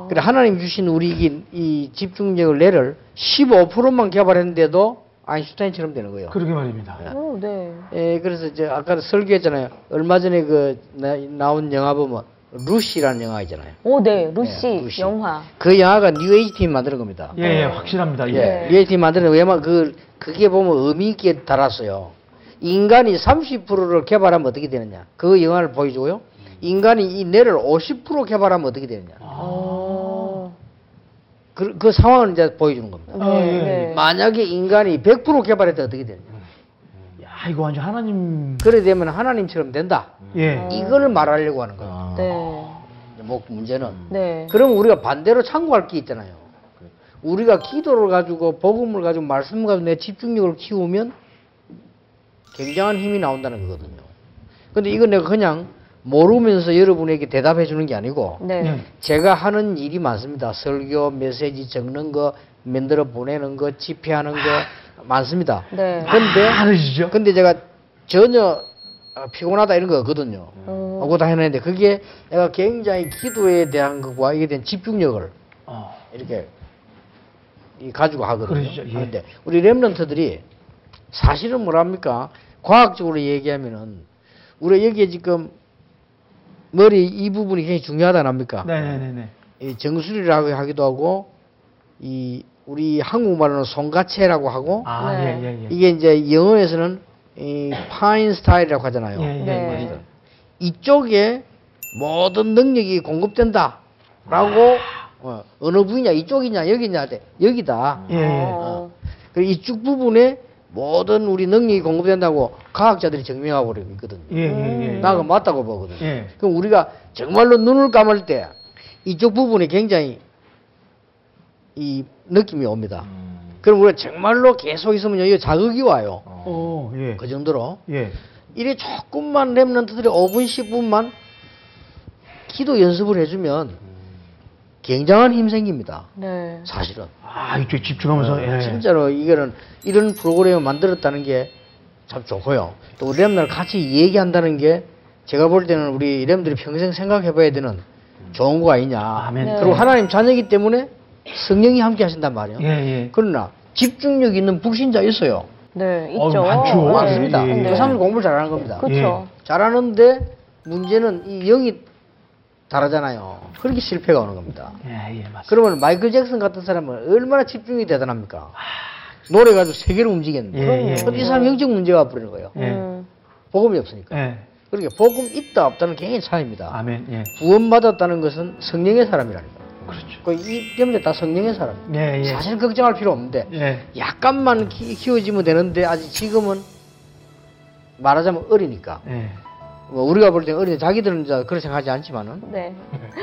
Speaker 4: 그래 하나님 주신 우리 이, 이 집중력을 뇌를 15%만 개발했는데도 아인슈타인처럼 되는 거예요.
Speaker 1: 그러게 말입니다.
Speaker 2: 오, 네.
Speaker 4: 예, 그래서 이제 아까 설교했잖아요. 얼마 전에 그 나, 온 영화 보면 루시라는 영화 있잖아요.
Speaker 2: 오, 네. 루시,
Speaker 4: 네, 루시.
Speaker 2: 영화.
Speaker 4: 그 영화가 뉴에이지 팀이 만드는 겁니다.
Speaker 1: 예, 예, 확실합니다. 예.
Speaker 4: 예, 뉴에이지 팀이 만드는 왜냐면 그 그게 보면 의미 있게 달았어요. 인간이 30%를 개발하면 어떻게 되느냐. 그 영화를 보여주고요. 인간이 이 뇌를 50% 개발하면 어떻게 되느냐. 그, 그 상황을 이제 보여주는 겁니다.
Speaker 1: 아, 예, 예.
Speaker 4: 만약에 인간이 100% 개발했다 어떻게 되느냐.
Speaker 1: 야, 이거 완전 하나님.
Speaker 4: 그래 되면 하나님처럼 된다.
Speaker 1: 예.
Speaker 4: 이걸 말하려고 하는 거예요.
Speaker 2: 네.
Speaker 4: 뭐 문제는.
Speaker 2: 네.
Speaker 4: 그럼 우리가 반대로 참고할 게 있잖아요. 우리가 기도를 가지고 복음을 가지고 말씀을 가지고 내 집중력을 키우면 굉장한 힘이 나온다는 거거든요. 근데 이건 내가 그냥 모르면서 여러분에게 대답해 주는 게 아니고
Speaker 2: 네.
Speaker 4: 제가 하는 일이 많습니다. 설교, 메시지 적는 거, 만들어 보내는 거, 집회하는 거 많습니다.
Speaker 2: 네.
Speaker 4: 근데
Speaker 1: 다르시죠?
Speaker 4: 근데 제가 전혀 아, 피곤하다 이런 거 없거든요.
Speaker 2: 어.
Speaker 4: 하고 다 해냈는데 그게 내가 굉장히 기도에 대한 것과 이에 대한 집중력을
Speaker 1: 어.
Speaker 4: 이렇게 이 가지고 하거든요.
Speaker 1: 그러시죠, 예.
Speaker 4: 그런데 우리 랩런트들이 사실은 뭐랍니까? 과학적으로 얘기하면은 우리가 여기에 지금 머리 이 부분이 굉장히 중요하다 납니까?
Speaker 1: 네네네네.
Speaker 4: 이 정수리라고 하기도 하고 이 우리 한국말로는 송가채라고 하고
Speaker 1: 아,
Speaker 2: 네.
Speaker 1: 예, 예, 예.
Speaker 4: 이게 이제 영어에서는 이 파인 스타일이라고 하잖아요.
Speaker 1: 예, 예,
Speaker 2: 네.
Speaker 1: 예.
Speaker 4: 이쪽에 모든 능력이 공급된다라고 어, 어느 부위냐 이쪽이냐 여기냐 돼 여기다.
Speaker 1: 예, 예.
Speaker 4: 어. 그리고 이쪽 부분에 모든 우리 능력이 공급된다고 과학자들이 증명하고 있거든요.
Speaker 1: 예, 예, 예.
Speaker 4: 나그 맞다고 보거든요.
Speaker 1: 예.
Speaker 4: 그럼 우리가 정말로 눈을 감을 때 이쪽 부분이 굉장히 이 느낌이 옵니다. 그럼 우리가 정말로 계속 있으면 여기 자극이 와요.
Speaker 1: 오, 예.
Speaker 4: 그 정도로.
Speaker 1: 예.
Speaker 4: 이래 조금만 랩런트들이 5분, 10분만 기도 연습을 해주면 굉장한 힘 생깁니다.
Speaker 2: 네.
Speaker 4: 사실은.
Speaker 1: 아, 이쪽 집중하면서,
Speaker 4: 어,
Speaker 1: 예.
Speaker 4: 진짜로 이거는 이런 프로그램을 만들었다는 게 참 좋고요. 또 우리 랩들 같이 얘기한다는 게 제가 볼 때는 우리 랩들이 평생 생각해 봐야 되는 좋은 거 아니냐.
Speaker 1: 아멘. 네.
Speaker 4: 그리고 하나님 자녀이기 때문에 성령이 함께 하신단 말이에요.
Speaker 1: 예, 예.
Speaker 4: 그러나 집중력 있는 불신자 있어요.
Speaker 2: 네,
Speaker 1: 어,
Speaker 2: 있죠.
Speaker 1: 많죠.
Speaker 2: 네.
Speaker 4: 많습니다.
Speaker 1: 예, 예.
Speaker 4: 그 사람이 공부를 잘하는 겁니다.
Speaker 2: 그렇죠.
Speaker 4: 잘하는데 문제는 이 영이 다르잖아요. 그렇게 실패가 오는 겁니다.
Speaker 1: 예, 예, 맞습니다.
Speaker 4: 그러면 마이클 잭슨 같은 사람은 얼마나 집중이 대단합니까? 노래 가지고 세계를 움직였는데.
Speaker 1: 예, 예.
Speaker 4: 이 사람 영적 문제가 버리는 거예요.
Speaker 1: 예.
Speaker 2: 음.
Speaker 4: 복음이 없으니까.
Speaker 1: 예.
Speaker 4: 그러니까 복음 있다 없다는 굉장히 차이입니다.
Speaker 1: 아멘, 예.
Speaker 4: 구원 받았다는 것은 성령의 사람이라는 거예요.
Speaker 1: 그렇죠.
Speaker 4: 그 이 때문에 다 성령의 사람.
Speaker 1: 예, 예.
Speaker 4: 사실 걱정할 필요 없는데
Speaker 1: 예.
Speaker 4: 약간만 키, 키워지면 되는데 아직 지금은 말하자면 어리니까.
Speaker 1: 예.
Speaker 4: 뭐 우리가 볼 때 어린데 자기들은 이제 그렇게 생각하지 않지만은
Speaker 2: 네.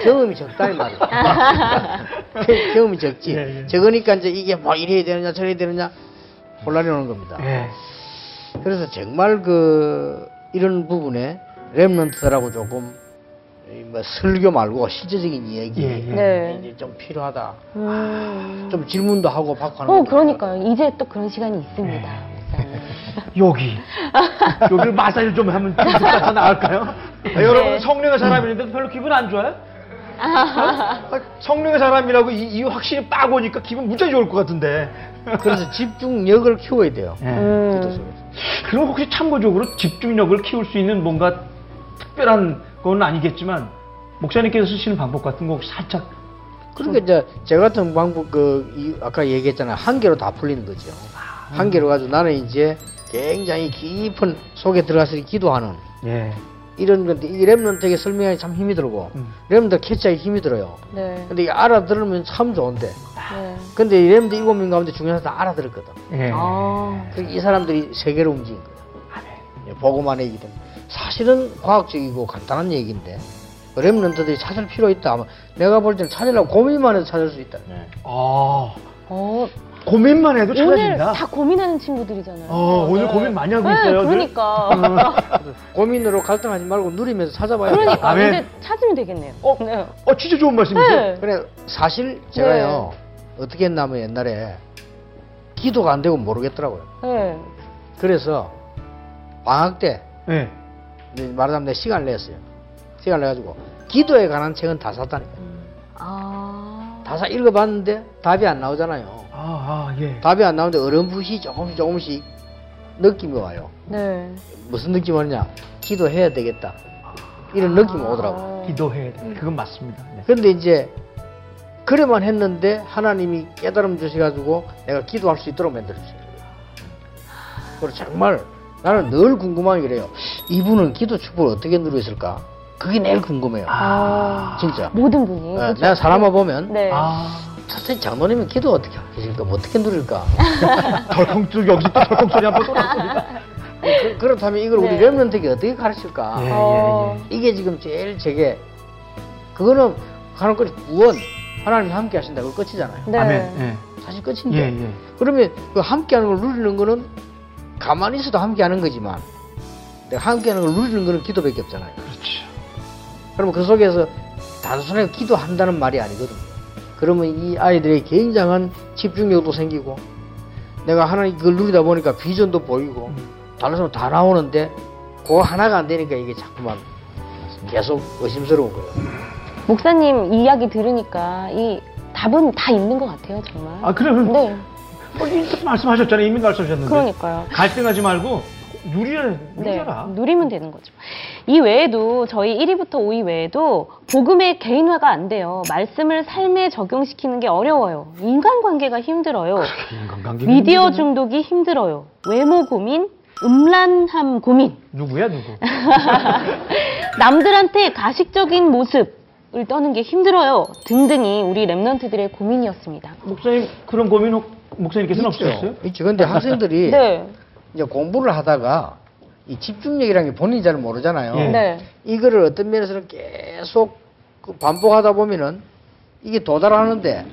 Speaker 4: 경험이 적다는 말이에요. 게- 경험이 적지.
Speaker 1: 예, 예.
Speaker 4: 적으니까 이제 이게 뭐 이래야 되느냐 저래야 되느냐 혼란이 오는 겁니다.
Speaker 1: 예.
Speaker 4: 그래서 정말 그 이런 부분에 랩런트들하고 조금 이뭐 설교 말고 실제적인 이야기
Speaker 1: 예, 예.
Speaker 2: 네.
Speaker 4: 이제 좀 필요하다.
Speaker 2: 음.
Speaker 4: 좀 질문도 하고 받고 하는
Speaker 2: 어, 그러니까요. 이제 또 그런 시간이 있습니다. 목사님.
Speaker 1: 여기. 여기를 마사지 좀 하면 좀더 나을까요? 아, 여러분, 성령의 사람인데 별로 기분 안 좋아요? 아, 성령의 사람이라고 이, 이 확실히 빡 오니까 기분 무지하게 좋을 것 같은데.
Speaker 4: 그래서 집중력을 키워야 돼요.
Speaker 1: 예.
Speaker 2: 음.
Speaker 1: 그럼 혹시 참고적으로 집중력을 키울 수 있는 뭔가 특별한 건 아니겠지만 목사님께서 쓰시는 방법 같은 거 혹시 살짝
Speaker 4: 그러니까 이제 제 같은 방법 그 이- 아까 얘기했잖아요 한 개로 다 풀리는 거죠. 한 개로 가지고 나는 이제 굉장히 깊은 속에 들어가서 기도하는
Speaker 1: 예.
Speaker 4: 이런 건데 이 Remnant에게 설명하기 참 힘이 들고
Speaker 1: 음.
Speaker 4: Remnant 캐치하기 힘이 들어요.
Speaker 2: 네.
Speaker 4: 근데 이게 알아들으면 참 좋은데
Speaker 2: 네.
Speaker 4: 근데 이 Remnant 일곱 명 가운데 중에서 다 알아들었거든.
Speaker 1: 예.
Speaker 2: 아.
Speaker 4: 그이 사람들이 세계로 움직인 거예요. 예, 보고만 얘기든 사실은 과학적이고 간단한 얘기인데 그 랩런트들이 찾을 필요 있다. 아마 내가 볼 때는 찾으려고 고민만 해도 찾을 수 있다.
Speaker 1: 아.
Speaker 2: 어,
Speaker 1: 고민만 해도
Speaker 2: 오늘
Speaker 1: 찾아진다.
Speaker 2: 다 고민하는 친구들이잖아요.
Speaker 1: 어, 오늘
Speaker 2: 네.
Speaker 1: 고민 많이 하고
Speaker 2: 네,
Speaker 1: 있어요. 늘.
Speaker 2: 그러니까.
Speaker 4: 고민으로 갈등하지 말고 누리면서 찾아봐야 돼요.
Speaker 2: 그러니까.
Speaker 1: 아멘.
Speaker 2: 이제 찾으면 되겠네요.
Speaker 1: 어,
Speaker 2: 네.
Speaker 1: 어, 진짜 좋은 말씀이세요.
Speaker 2: 네.
Speaker 4: 그래 사실 제가요 어떻게 했냐면 옛날에 기도가 안 되고 모르겠더라고요.
Speaker 2: 네.
Speaker 4: 그래서 방학 때
Speaker 1: 네.
Speaker 4: 이제 말하자면 내 시간을 냈어요. 시간을 내가지고 기도에 관한 책은 다 샀다니까.
Speaker 2: 아.
Speaker 4: 다사 읽어봤는데 답이 안 나오잖아요.
Speaker 1: 아, 아, 예.
Speaker 4: 답이 안 나오는데 어렴풋이 조금씩 조금씩 느낌이 와요.
Speaker 2: 네.
Speaker 4: 무슨 느낌이 오느냐? 기도해야 되겠다. 이런 느낌이 오더라고요.
Speaker 1: 기도해야 돼. 그건 맞습니다. 네.
Speaker 4: 근데 이제 그래만 했는데 하나님이 깨달음 주셔가지고 내가 기도할 수 있도록 만들어주세요. 그리고 정말 나는 늘 궁금한 게 그래요. 이분은 기도 축복을 어떻게 누렸을까? 그게 내일 궁금해요.
Speaker 2: 아.
Speaker 4: 진짜.
Speaker 2: 모든 분이.
Speaker 4: 어,
Speaker 2: 그렇죠?
Speaker 4: 내가 사람을 보면
Speaker 2: 네.
Speaker 1: 아.
Speaker 4: 선생님 장로님은 기도 어떻게 하실까? 뭐 어떻게 누릴까?
Speaker 1: 덜컹 또 여기서 또 덜컹 소리 한번 또 났습니다.
Speaker 4: 그, 그렇다면 이걸 우리
Speaker 2: 네.
Speaker 4: 랩런트에게 어떻게 가르칠까?
Speaker 1: 예, 예,
Speaker 2: 어.
Speaker 1: 예.
Speaker 4: 이게 지금 제일 제게 그거는 하나님 구원 하나님 함께 하신다 그 끝이잖아요.
Speaker 2: 네.
Speaker 1: 아멘. 예.
Speaker 4: 사실 끝인데
Speaker 1: 예, 예.
Speaker 4: 그러면 그 함께하는 걸 누리는 거는 가만히 있어도 함께하는 거지만 내가 함께하는 걸 누리는 거는 기도밖에 없잖아요.
Speaker 1: 그렇죠.
Speaker 4: 그러면 그 속에서 단순하게 기도한다는 말이 아니거든요. 그러면 이 아이들의 굉장한 집중력도 생기고 내가 하나님 그걸 누리다 보니까 비전도 보이고 단순하면 다 나오는데 그거 하나가 안 되니까 이게 자꾸만 계속 의심스러운 거예요.
Speaker 2: 목사님 이야기 들으니까 이 답은 다 있는 것 같아요, 정말.
Speaker 1: 아, 그러면
Speaker 2: 네.
Speaker 1: 어, 말씀하셨잖아요. 이미 말씀하셨는데.
Speaker 2: 그러니까요.
Speaker 1: 갈등하지 말고 누리라,
Speaker 2: 네,
Speaker 1: 누려라.
Speaker 2: 누리면 되는 거죠. 이 외에도 저희 1위부터 5위 외에도 복음의 개인화가 안 돼요. 말씀을 삶에 적용시키는 게 어려워요. 인간관계가 힘들어요.
Speaker 1: 인간관계
Speaker 2: 미디어 중독이 힘들어요. 외모 고민, 음란함 고민.
Speaker 1: 누구야 누구?
Speaker 2: 남들한테 가식적인 모습을 떠는 게 힘들어요. 등등이 우리 랩런트들의 고민이었습니다.
Speaker 1: 목사님 그런 고민 혹 목사님께서는 없으셨어요?
Speaker 4: 있죠. 근데 학생들이
Speaker 2: 네.
Speaker 4: 이제 공부를 하다가 이 집중력이라는 게 본인이 잘 모르잖아요.
Speaker 2: 예. 네.
Speaker 4: 이거를 어떤 면에서는 계속 그 반복하다 보면은 이게 도달하는데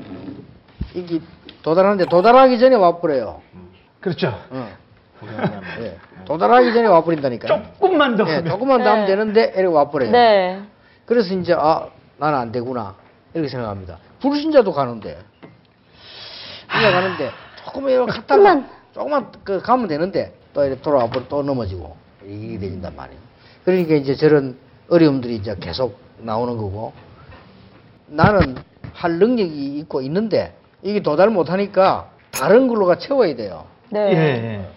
Speaker 4: 이게 도달하는데 도달하기 전에 와버려요.
Speaker 1: 그렇죠.
Speaker 4: 어. 예. 도달하기 전에 와버린다니까요.
Speaker 1: 조금만 더
Speaker 4: 예,
Speaker 1: 하면.
Speaker 4: 조금만 더 하면
Speaker 2: 네.
Speaker 4: 되는데 이렇게 와버려요.
Speaker 2: 네.
Speaker 4: 그래서 이제 아 나는 안 되구나 이렇게 생각합니다. 불신자도 가는데 불신자 가는데 조금만 이렇게 갔다가 조금만 그 가면 되는데 또 이렇게 돌아와 버려 또 넘어지고 이게 되진단 말이에요. 그러니까 이제 저런 어려움들이 이제 계속 나오는 거고 나는 할 능력이 있고 있는데 이게 도달 못하니까 다른 걸로가 채워야 돼요.
Speaker 2: 네.
Speaker 1: 예.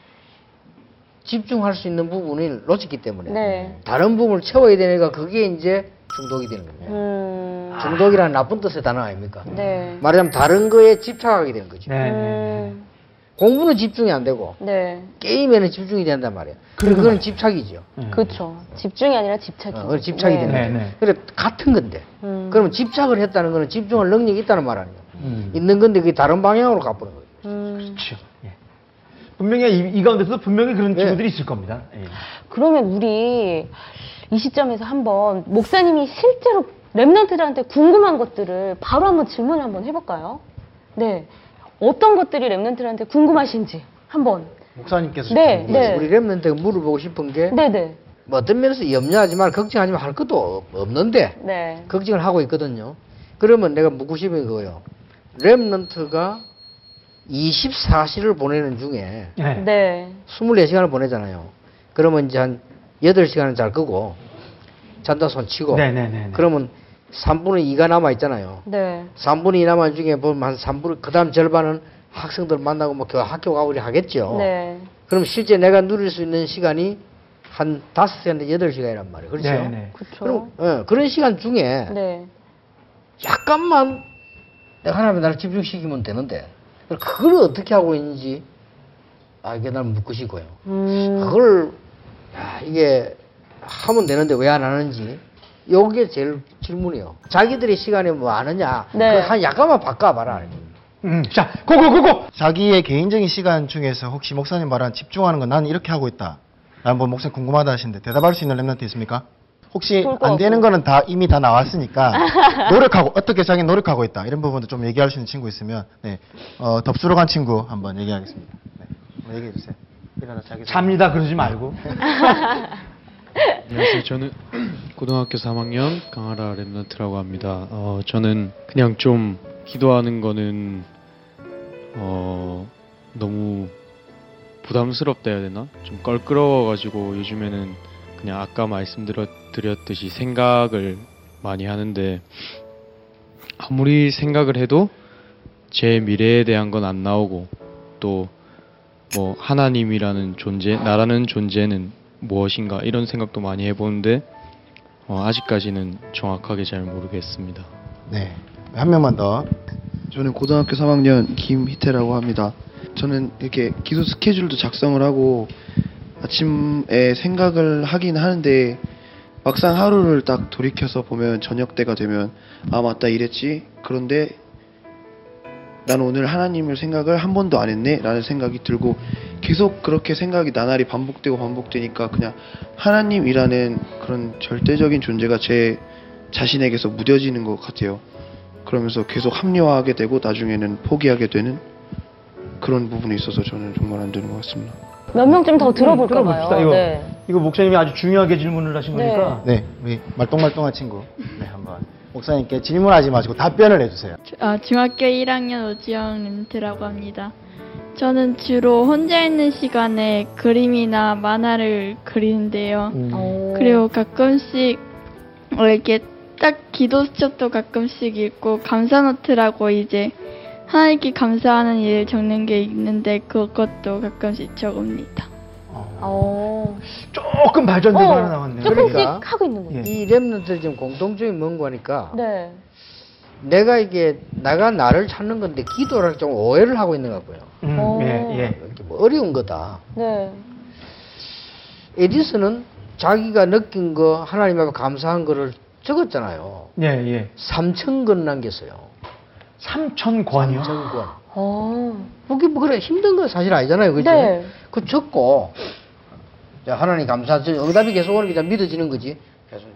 Speaker 4: 집중할 수 있는 부분을 놓쳤기 때문에
Speaker 2: 네.
Speaker 4: 다른 부분을 채워야 되니까 그게 이제 중독이 되는 겁니다.
Speaker 2: 음.
Speaker 4: 중독이라는 나쁜 뜻의 단어 아닙니까?
Speaker 2: 네.
Speaker 4: 말하자면 다른 거에 집착하게 되는 거죠.
Speaker 2: 음.
Speaker 4: 공부는 집중이 안 되고
Speaker 2: 네.
Speaker 4: 게임에는 집중이 된단 말이에요. 그래 그건 집착이죠.
Speaker 2: 그렇죠. 집중이 아니라 집착이.
Speaker 4: 어, 집착이
Speaker 2: 네.
Speaker 4: 되는 거죠. 그래 같은 건데.
Speaker 2: 음.
Speaker 4: 그러면 집착을 했다는 거는 집중할 능력이 있다는 말 아니에요.
Speaker 1: 음.
Speaker 4: 있는 건데 그게 다른 방향으로 가버는 거예요.
Speaker 2: 음.
Speaker 1: 그렇죠. 예. 분명히 이, 이 가운데서도 분명히 그런
Speaker 4: 네.
Speaker 1: 친구들이 있을 겁니다. 예.
Speaker 2: 그러면 우리 이 시점에서 한번 목사님이 실제로 랩런트들한테 궁금한 것들을 바로 한번 질문 한번 해볼까요? 네. 어떤 것들이 랩런트들한테 궁금하신지 한번.
Speaker 4: 목사님께서
Speaker 2: 네,
Speaker 4: 지금
Speaker 2: 네.
Speaker 4: 우리 랩런트가 물어보고 싶은 게
Speaker 2: 네네.
Speaker 4: 뭐 어떤 면에서 염려하지만 걱정하지만 할 것도 없- 없는데
Speaker 2: 네.
Speaker 4: 걱정을 하고 있거든요. 그러면 내가 묻고 싶은 거예요. 랩런트가 24시를 보내는 중에
Speaker 2: 네.
Speaker 4: 24시간을 보내잖아요. 그러면 이제 한 8시간은 잘 거고 잔다 손 치고
Speaker 1: 네네네.
Speaker 4: 그러면 3분의 2가 남아 있잖아요.
Speaker 2: 네.
Speaker 4: 3분의 2 남아 중에 보면 한 3분 그다음 절반은 학생들 만나고 뭐 교- 학교 가고 이렇게 하겠죠.
Speaker 2: 네.
Speaker 4: 그럼 실제 내가 누릴 수 있는 시간이 한 5시간에서 8시간이란 말이에요. 그렇죠?
Speaker 1: 네 네.
Speaker 4: 그럼 어, 그런 시간 중에
Speaker 2: 네.
Speaker 4: 약간만 내가 하나님의 나를 집중시키면 되는데 그걸 어떻게 하고 있는지 아 이게 날 묻고 싶고요.
Speaker 2: 음.
Speaker 4: 그걸 야, 이게 하면 되는데 왜 안 하는지 요게 제일 질문이에요. 자기들의 시간에 뭐 아느냐?
Speaker 3: 네.
Speaker 4: 그한 약간만 바꿔봐라.
Speaker 1: 음, 자, 고고고고.
Speaker 3: 자기의 개인적인 시간 중에서 혹시 목사님 말한 집중하는 건 나는 이렇게 하고 있다. 라는 뭐 목사님 궁금하다 하시는데 대답할 수 있는 Remnant 있습니까? 혹시 안 되는. 거는 다 이미 다 나왔으니까 노력하고 어떻게 자기 노력하고 있다 이런 부분도 좀 얘기할 수 있는 친구 있으면 네 어, 덥수로 간 친구 한번 얘기하겠습니다. 네, 한번 얘기해 주세요. 일어나 자기
Speaker 1: 잡니다 그러지 말고.
Speaker 30: 안녕하세요. 저는 고등학교 3학년 강하라 Remnant라고 합니다. 어, 저는 그냥 좀 기도하는 거는 어, 너무 부담스럽다 해야 되나? 좀 껄끄러워가지고 요즘에는 그냥 아까 말씀드렸듯이 생각을 많이 하는데 아무리 생각을 해도 제 미래에 대한 건 안 나오고 또 뭐 하나님이라는 존재, 나라는 존재는 무엇인가 이런 생각도 많이 해보는데 어, 아직까지는 정확하게 잘 모르겠습니다.
Speaker 3: 네. 한 명만 더.
Speaker 31: 저는 고등학교 3학년 김희태라고 합니다. 저는 이렇게 기도 스케줄도 작성을 하고 아침에 생각을 하긴 하는데 막상 하루를 딱 돌이켜서 보면 저녁 때가 되면 아 맞다 이랬지 그런데 난 오늘 하나님을 생각을 한 번도 안 했네 라는 생각이 들고 계속 그렇게 생각이 나날이 반복되고 반복되니까 그냥 하나님이라는 그런 절대적인 존재가 제 자신에게서 무뎌지는 것 같아요. 그러면서 계속 합리화하게 되고 나중에는 포기하게 되는 그런 부분이 있어서 저는 정말 안 되는 것 같습니다.
Speaker 2: 몇명좀더 들어볼까
Speaker 1: 음.
Speaker 2: 봐요.
Speaker 1: 이거,
Speaker 2: 네.
Speaker 1: 이거 목사님이 아주 중요하게 질문을 하신
Speaker 2: 네.
Speaker 1: 거니까.
Speaker 3: 네, 우리 말똥말똥한 친구. 네, 한번 목사님께 질문하지 마시고 답변을 해주세요.
Speaker 32: 아, 중학교 1학년 오지영 렌트라고 합니다. 저는 주로 혼자 있는 시간에 그림이나 만화를 그리는데요.
Speaker 2: 음.
Speaker 32: 그리고 가끔씩 어, 이렇게 딱 기도 수첩도 가끔씩 읽고 감사 노트라고 이제 하나님께 감사하는 일을 적는 게 있는데 그것도 가끔씩 적습니다.
Speaker 2: 어.
Speaker 1: 조금 발전되고
Speaker 2: 어,
Speaker 1: 하나 나왔네요.
Speaker 2: 조금씩
Speaker 4: 그러니까
Speaker 2: 하고 있는 거예요.
Speaker 4: 이 Remnant들이 지금 공통점이 뭔가 하니까
Speaker 2: 네.
Speaker 4: 내가 이게 내가 나를 찾는 건데 기도를 좀 오해를 하고 있는 것 같고요.
Speaker 1: 음,
Speaker 2: 어.
Speaker 1: 예, 예.
Speaker 4: 이게 뭐 어려운 거다.
Speaker 2: 네.
Speaker 4: 에디슨은 자기가 느낀 거 하나님 앞에 감사한 거를 적었잖아요.
Speaker 1: 예, 예.
Speaker 4: 3천 건 남겼어요.
Speaker 1: 3천 권이요?
Speaker 4: 3천 권.
Speaker 2: 어.
Speaker 4: 그게 뭐 그래 힘든 건 사실 아니잖아요, 그죠?
Speaker 2: 네.
Speaker 4: 그 적고 자, 하나님 감사하죠. 응답이 계속 오는 게다 믿어지는 거지. 계속.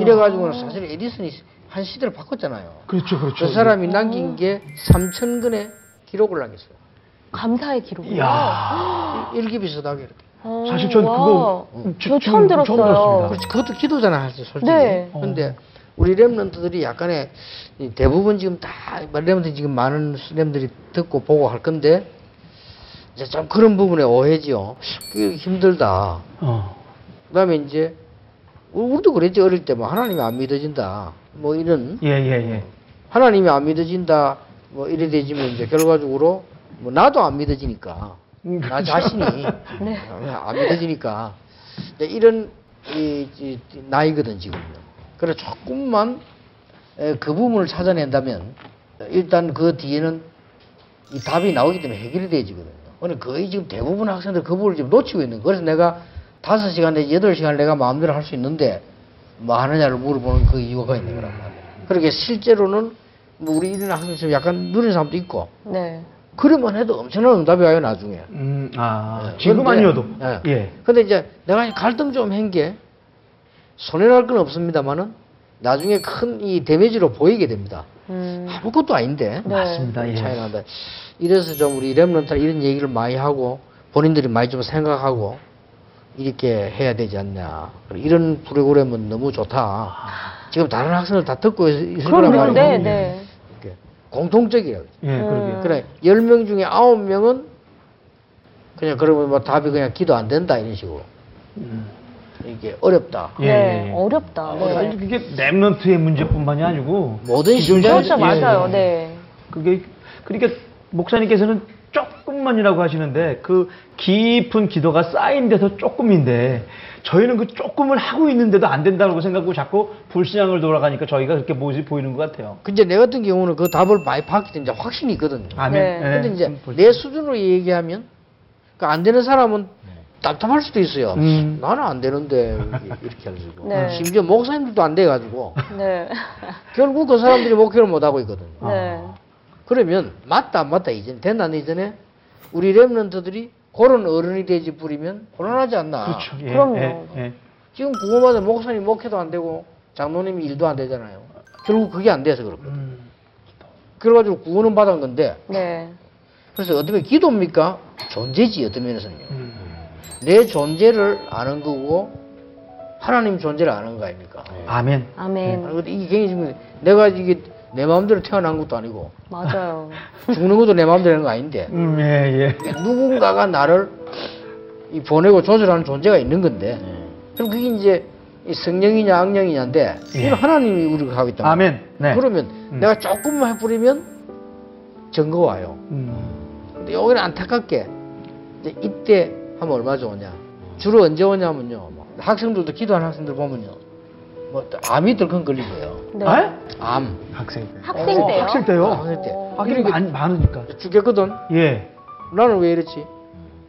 Speaker 4: 이래가지고는 사실 에디슨이 한 시대를 바꿨잖아요.
Speaker 1: 그렇죠, 그렇죠.
Speaker 4: 그 사람이 남긴 게 3천 건의 기록을 남겼어요.
Speaker 2: 감사의 기록이요.
Speaker 1: 이야.
Speaker 4: 일기 비슷하게 이렇게.
Speaker 2: 어,
Speaker 1: 사실 전
Speaker 2: 와.
Speaker 1: 그거
Speaker 2: 저 처음 들었어요.
Speaker 4: 그렇지, 그것도 기도잖아, 사실 솔직히.
Speaker 2: 네.
Speaker 4: 근데 우리 Remnant들이 약간의 이 대부분 지금 다 Remnant 지금 많은 Remnant들이 듣고 보고 할 건데 이제 좀 그런 부분에 오해지요. 그게 힘들다.
Speaker 1: 어.
Speaker 4: 그다음에 이제 우- 우리도 그랬지 어릴 때 뭐 하나님이 안 믿어진다. 뭐 이런
Speaker 1: 예, 예, 예.
Speaker 4: 하나님이 안 믿어진다. 뭐 이래 되지면 이제 결과적으로 뭐 나도 안 믿어지니까
Speaker 1: 음,
Speaker 4: 나
Speaker 1: 그렇죠.
Speaker 4: 자신이
Speaker 2: 네.
Speaker 4: 안 믿어지니까 이런 이, 이- 이 나이거든 지금요. 그래 조금만 에, 그 부분을 찾아낸다면 일단 그 뒤에는 이 답이 나오기 때문에 해결이 되지거든요. 오늘 거의 지금 대부분 학생들 그 부분을 지금 놓치고 있는 거예요. 그래서 내가 다섯 시간 내지 여덟 시간 내가 마음대로 할 수 있는데 뭐 하느냐를 물어보는 그 이유가 있는 거란 말이에요. 그러게 실제로는 뭐 우리 이런 학생처럼 약간 느린 사람도 있고
Speaker 2: 네.
Speaker 4: 그러면 해도 엄청난 응답이 와요 나중에.
Speaker 1: 음, 아,
Speaker 4: 예,
Speaker 1: 지금
Speaker 4: 근데-
Speaker 1: 아니어도.
Speaker 4: 예.
Speaker 1: 예.
Speaker 4: 근데 이제 내가 갈등 좀 한 게 손해 날 건 없습니다만은 나중에 큰 이 데미지로 보이게 됩니다.
Speaker 2: 음.
Speaker 4: 아무것도 아닌데.
Speaker 2: 네.
Speaker 1: 맞습니다. 예.
Speaker 4: 차이 난다. 이래서 좀 우리 랩런트 이런 얘기를 많이 하고 본인들이 많이 좀 생각하고 이렇게 해야 되지 않냐. 이런 프로그램은 너무 좋다. 지금 다른 학생들 다 듣고 있- 있을 거란. 말이에요.
Speaker 2: 네, 네.
Speaker 4: 이렇게 공통적이에요.
Speaker 1: 예, 그러게요.
Speaker 4: 그래, 10명 중에 9명은 그냥 그러면 뭐 답이 그냥 기도 안 된다 이런 식으로. 이게 어렵다.
Speaker 1: 예,
Speaker 2: 네.
Speaker 1: 예, 예.
Speaker 2: 어렵다. 네.
Speaker 1: 사실 그게 랩런트의 문제뿐만이 아니고
Speaker 4: 모든 신자의
Speaker 2: 그렇죠,
Speaker 1: 예,
Speaker 2: 맞아요.
Speaker 1: 예.
Speaker 2: 네.
Speaker 1: 그게 그러니까 목사님께서는 조금만이라고 하시는데 그 깊은 기도가 쌓인 데서 조금인데 저희는 그 조금을 하고 있는데도 안 된다고 생각하고 자꾸 불신앙을 돌아가니까 저희가 그렇게 모습이 보이는 것 같아요.
Speaker 4: 근데 내 같은 경우는 그 답을 많이 받기 때문에 확신이 있거든요.
Speaker 1: 아멘.
Speaker 2: 네.
Speaker 1: 예.
Speaker 4: 근데 이제 내 수준으로 얘기하면 그 안 되는 사람은 답답할 수도 있어요.
Speaker 1: 음.
Speaker 4: 나는 안 되는데 이렇게 해가지고
Speaker 2: 네.
Speaker 4: 심지어 목사님들도 안 돼가지고
Speaker 2: 네.
Speaker 4: 결국 그 사람들이 목회를 못 하고 있거든요.
Speaker 2: 네.
Speaker 4: 그러면 맞다 안 맞다 이전 된다 안 이전에 우리 랩런트들이 그런 어른이 되지 뿌리면 곤란하지 않나.
Speaker 1: 그렇죠. 예,
Speaker 2: 그럼요.
Speaker 1: 예, 예.
Speaker 4: 지금 구호마다 목사님 목회도 안 되고 장로님이 일도 안 되잖아요. 결국 그게 안 돼서 그렇거든.
Speaker 1: 음.
Speaker 4: 그래가지고 구원은 받은 건데
Speaker 2: 네.
Speaker 4: 그래서 어떻게 기도입니까? 존재지 어떤 면에서는요.
Speaker 1: 음.
Speaker 4: 내 존재를 아는 거고 하나님 존재를 아는 거 아닙니까?
Speaker 1: 아멘.
Speaker 2: 아멘.
Speaker 4: 근데 이게 굉장히 지금 내가 이게 내 마음대로 태어난 것도 아니고
Speaker 2: 맞아요.
Speaker 4: 죽는 것도 내 마음대로 하는 거 아닌데
Speaker 1: 음, 예, 예.
Speaker 4: 누군가가 나를 이 보내고 조절하는 존재가 있는 건데 그럼 그게 이제 이 성령이냐 악령이냐인데
Speaker 1: 예.
Speaker 4: 이건 하나님이 우리가 하고 있다.
Speaker 1: 아멘. 네.
Speaker 4: 그러면
Speaker 1: 음.
Speaker 4: 내가 조금만 해버리면 증거 와요.
Speaker 1: 음.
Speaker 4: 근데 여기는 안타깝게 이제 이때 하면 얼마 좋으냐. 주로 언제 오냐면요. 뭐 학생들도 기도하는 학생들 보면요. 뭐또 암이 덜컹 걸리고요.
Speaker 2: 네.
Speaker 1: 아?
Speaker 4: 암.
Speaker 1: 학생 때.
Speaker 2: 학생
Speaker 1: 어,
Speaker 2: 때요?
Speaker 1: 학생 때요?
Speaker 4: 학생 때.
Speaker 1: 학생이 많, 많으니까.
Speaker 4: 죽겠거든.
Speaker 1: 예.
Speaker 4: 나는 왜 이랬지?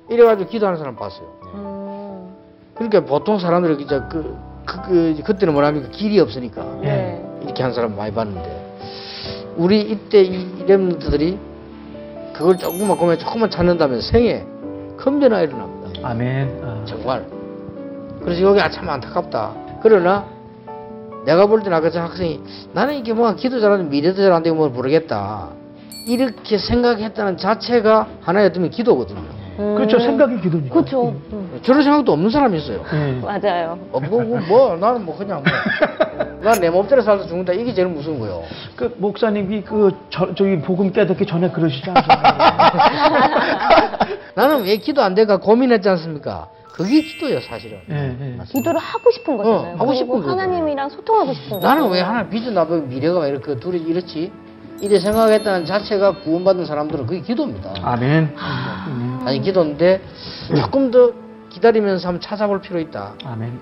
Speaker 4: 이래가지고 기도하는 사람 봤어요.
Speaker 2: 음.
Speaker 4: 그러니까 보통 사람들이 이제 그, 그, 그 그때는 뭐냐면 길이 없으니까
Speaker 2: 네.
Speaker 4: 이렇게 한 사람 많이 봤는데 우리 이때 이 랩런트들이 그걸 조금만 보면 조금만 찾는다면 생에 큰 변화가 일어납니다.
Speaker 1: 아멘. 아.
Speaker 4: 정말. 그래서 여기 아, 참 안타깝다. 그러나 내가 볼 때는 아까 저 학생이 나는 이게 뭐 기도 잘하는 미래도 잘안 되고 뭘 모르겠다. 이렇게 생각했다는 자체가 하나의 어떤 기도거든요.
Speaker 2: 음.
Speaker 1: 그렇죠. 생각이 기도니까.
Speaker 2: 그렇죠. 음.
Speaker 4: 저런 생각도 없는 사람이 있어요.
Speaker 1: 예.
Speaker 2: 맞아요.
Speaker 4: 어, 뭐, 뭐, 뭐, 나는 뭐 그냥 뭐. 난내 몸대로 살다 죽는다. 이게 제일 무서운 거예요.
Speaker 1: 그 목사님이 그 저, 저기 복음 깨닫기 전에 그러시지 않으셨나요?
Speaker 4: 나는 왜 기도 안 될까 고민했지 않습니까? 그게 기도예요, 사실은.
Speaker 1: 예, 예.
Speaker 2: 기도를 하고 싶은 거잖아요.
Speaker 4: 어, 하고 싶은 거죠.
Speaker 2: 하나님이랑 소통하고 싶은 거죠.
Speaker 4: 나는 왜 하나 비전 나보고 미래가 왜 이렇게 둘이 이렇지? 이래 생각했다는 자체가 구원받은 사람들은 그게 기도입니다.
Speaker 1: 아멘.
Speaker 4: 아니 기도인데 조금 더 기다리면서 한번 찾아볼 필요 있다.
Speaker 1: 아멘.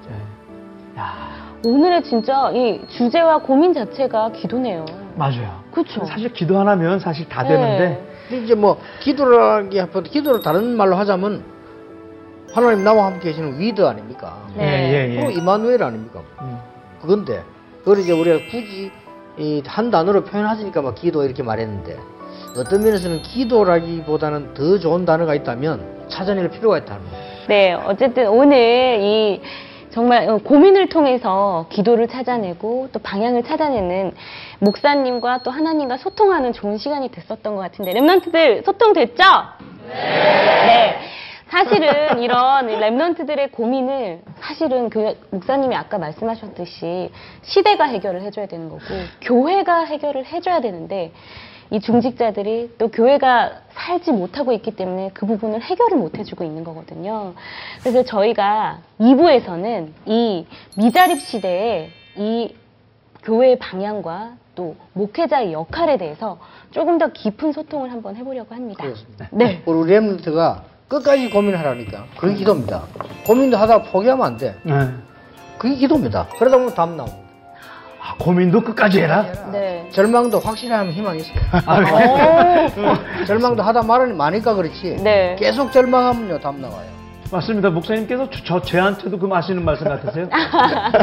Speaker 2: 오늘의 진짜 이 주제와 고민 자체가 기도네요.
Speaker 1: 맞아요.
Speaker 2: 그렇죠.
Speaker 1: 사실 기도 하나면 사실 다 되는데
Speaker 4: 근데 이제 뭐 기도라기 합해도 기도를 다른 말로 하자면 하나님 나와 함께 계시는 with 아닙니까?
Speaker 1: 네. 예, 예, 예.
Speaker 4: 또 임마누엘 아닙니까? 그건데 그걸 이제 우리가 굳이 이 한 단어로 표현하시니까 막 기도 이렇게 말했는데 어떤 면에서는 기도라기보다는 더 좋은 단어가 있다면 찾아낼 필요가 있다는 거예요.
Speaker 2: 네, 어쨌든 오늘 이 정말 어, 고민을 통해서 기도를 찾아내고 또 방향을 찾아내는 목사님과 또 하나님과 소통하는 좋은 시간이 됐었던 것 같은데 랩런트들 소통됐죠? 네. 사실은 이런 랩런트들의 고민을 사실은 그 목사님이 아까 말씀하셨듯이 시대가 해결을 해줘야 되는 거고 교회가 해결을 해줘야 되는데 이 중직자들이 또 교회가 살지 못하고 있기 때문에 그 부분을 해결을 못 해주고 있는 거거든요. 그래서 저희가 2부에서는 이 미자립 시대에 이 교회의 방향과 또 목회자의 역할에 대해서 조금 더 깊은 소통을 한번 해보려고 합니다. 네.
Speaker 4: 우리 랩런트가 끝까지 고민하라니까. 그게 기도입니다. 고민도 하다가 포기하면 안 돼.
Speaker 1: 네.
Speaker 4: 그게 기도입니다. 그러다 보면 답 나옵니다.
Speaker 1: 아, 고민도 끝까지 해라.
Speaker 2: 네.
Speaker 4: 절망도 확실하면 희망이 있어요.
Speaker 1: 아,
Speaker 4: 어. 절망도 하다 말은 많으니까 그렇지.
Speaker 2: 네.
Speaker 4: 계속 절망하면요, 답 나와요.
Speaker 1: 맞습니다. 목사님께서 저, 저 제한테도 그 마시는 말씀 같으세요?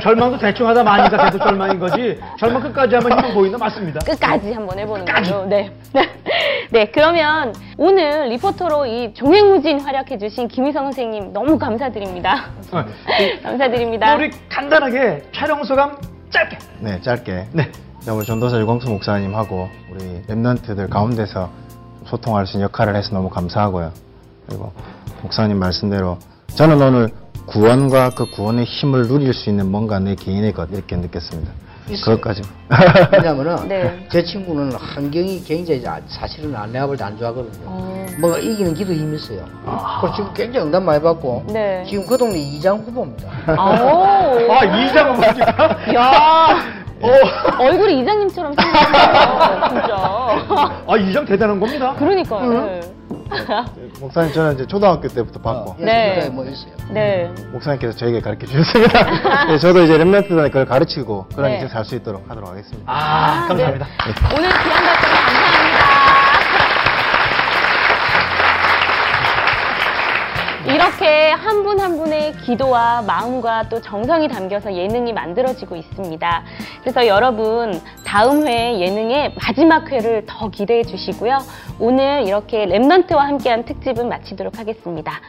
Speaker 1: 절망도 대충 하다 마니까 계속 절망인 거지. 절망 끝까지 하면 희망 보인다. 맞습니다.
Speaker 2: 끝까지 한번 해보는 거죠. 네. 네, 그러면 오늘 리포터로 이 종횡무진 활약해 주신 김희성 선생님 너무 감사드립니다.
Speaker 1: 어,
Speaker 2: 감사드립니다.
Speaker 1: 우리 간단하게 촬영 소감 짧게.
Speaker 3: 네, 짧게. 네. 우리 전도사 유광수 목사님하고 우리 랩런트들 가운데서 소통할 수 있는 역할을 해서 너무 감사하고요. 그리고 목사님 말씀대로 저는 오늘 구원과 그 구원의 힘을 누릴 수 있는 뭔가 내 개인의 것 이렇게 느꼈습니다. 그것까지.
Speaker 4: 왜냐면은
Speaker 2: 네.
Speaker 4: 제 친구는 환경이 굉장히 자- 사실은 안 내가 볼때안 좋아하거든요.
Speaker 2: 어.
Speaker 4: 뭐가 이기는 기도 힘이 있어요. 그래서 지금 굉장히 응답 많이 받고
Speaker 2: 네.
Speaker 4: 지금 그 동네 이장 후보입니다.
Speaker 2: 아오.
Speaker 1: 아, 이장 후보입니까?
Speaker 2: 야. 얼굴이 이장님처럼 생겼어요, 진짜.
Speaker 1: 아, 이장 대단한 겁니다.
Speaker 2: 그러니까요. 네.
Speaker 3: 목사님 저는 이제 초등학교 때부터 봤고
Speaker 2: 네.
Speaker 4: 뭐 있어요.
Speaker 2: 네.
Speaker 3: 목사님께서 저에게 가르쳐 주셨습니다. 네, 저도 이제 랩런트들한테 그걸 가르치고 그런
Speaker 2: 네.
Speaker 3: 인생 살수 있도록 하도록 하겠습니다.
Speaker 1: 아, 감사합니다.
Speaker 2: 오늘 귀한 답변 감사합니다. 이렇게 한 분 한 분의 기도와 마음과 또 정성이 담겨서 예능이 만들어지고 있습니다. 그래서 여러분 다음 회 예능의 마지막 회를 더 기대해 주시고요. 오늘 이렇게 랩넌트와 함께한 특집은 마치도록 하겠습니다.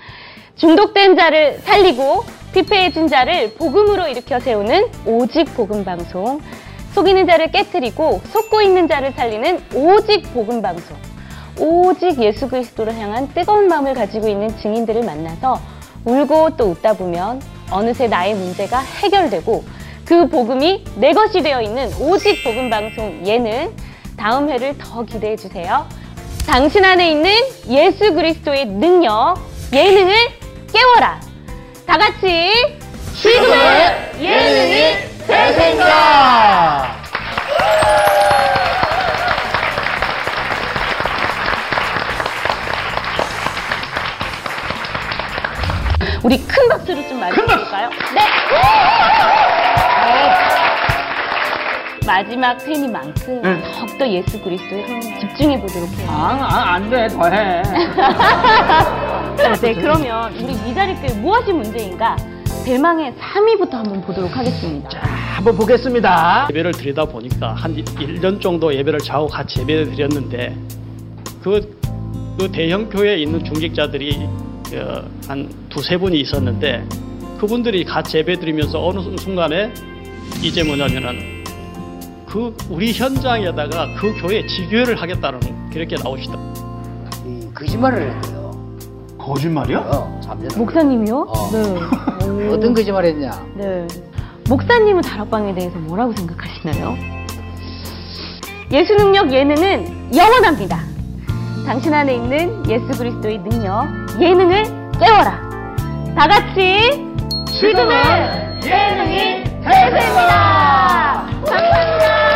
Speaker 2: 중독된 자를 살리고 피폐해진 자를 복음으로 일으켜 세우는 오직 복음 방송. 속이는 자를 깨뜨리고 속고 있는 자를 살리는 오직 복음 방송. 오직 예수 그리스도를 향한 뜨거운 마음을 가지고 있는 증인들을 만나서 울고 또 웃다 보면 어느새 나의 문제가 해결되고 그 복음이 내 것이 되어 있는 오직 복음 방송 예능 다음 회를 더 기대해 주세요. 당신 안에 있는 예수 그리스도의 능력 예능을 깨워라. 다 같이 지금의 예능이
Speaker 1: 대생각!
Speaker 2: 우리 큰 박수로 좀 맞아볼까요? 네. 마지막 회니만큼
Speaker 1: 네.
Speaker 2: 더욱더 예수 그리스도에 집중해 보도록 해요.
Speaker 1: 아, 안 돼. 더 해.
Speaker 2: 네, 그러면 우리 미자리들 무엇이 문제인가? 대망의 3위부터 한번 보도록 하겠습니다.
Speaker 1: 한번 보겠습니다.
Speaker 33: 예배를 드리다 보니까 한 1년 정도 예배를 자고 같이 예배를 드렸는데 그, 그 대형 교회에 있는 중직자들이 어, 한 두세 분이 있었는데 그분들이 같이 예배 드리면서 어느 순간에 이제 뭐냐면은 그 우리 현장에다가 그 교회 지교회를 하겠다는 그렇게 나오시다.
Speaker 4: 거짓말을 했어요.
Speaker 1: 거짓말이요?
Speaker 4: 어, 3년.
Speaker 2: 목사님이요? 네.
Speaker 4: 어떤 거짓말 했냐?
Speaker 2: 네. 목사님은 다락방에 대해서 뭐라고 생각하시나요? 예수 능력 예능은 영원합니다. 당신 안에 있는 예수 그리스도의 능력 예능을 깨워라. 다 같이 지금의 대세입니다. 감사합니다.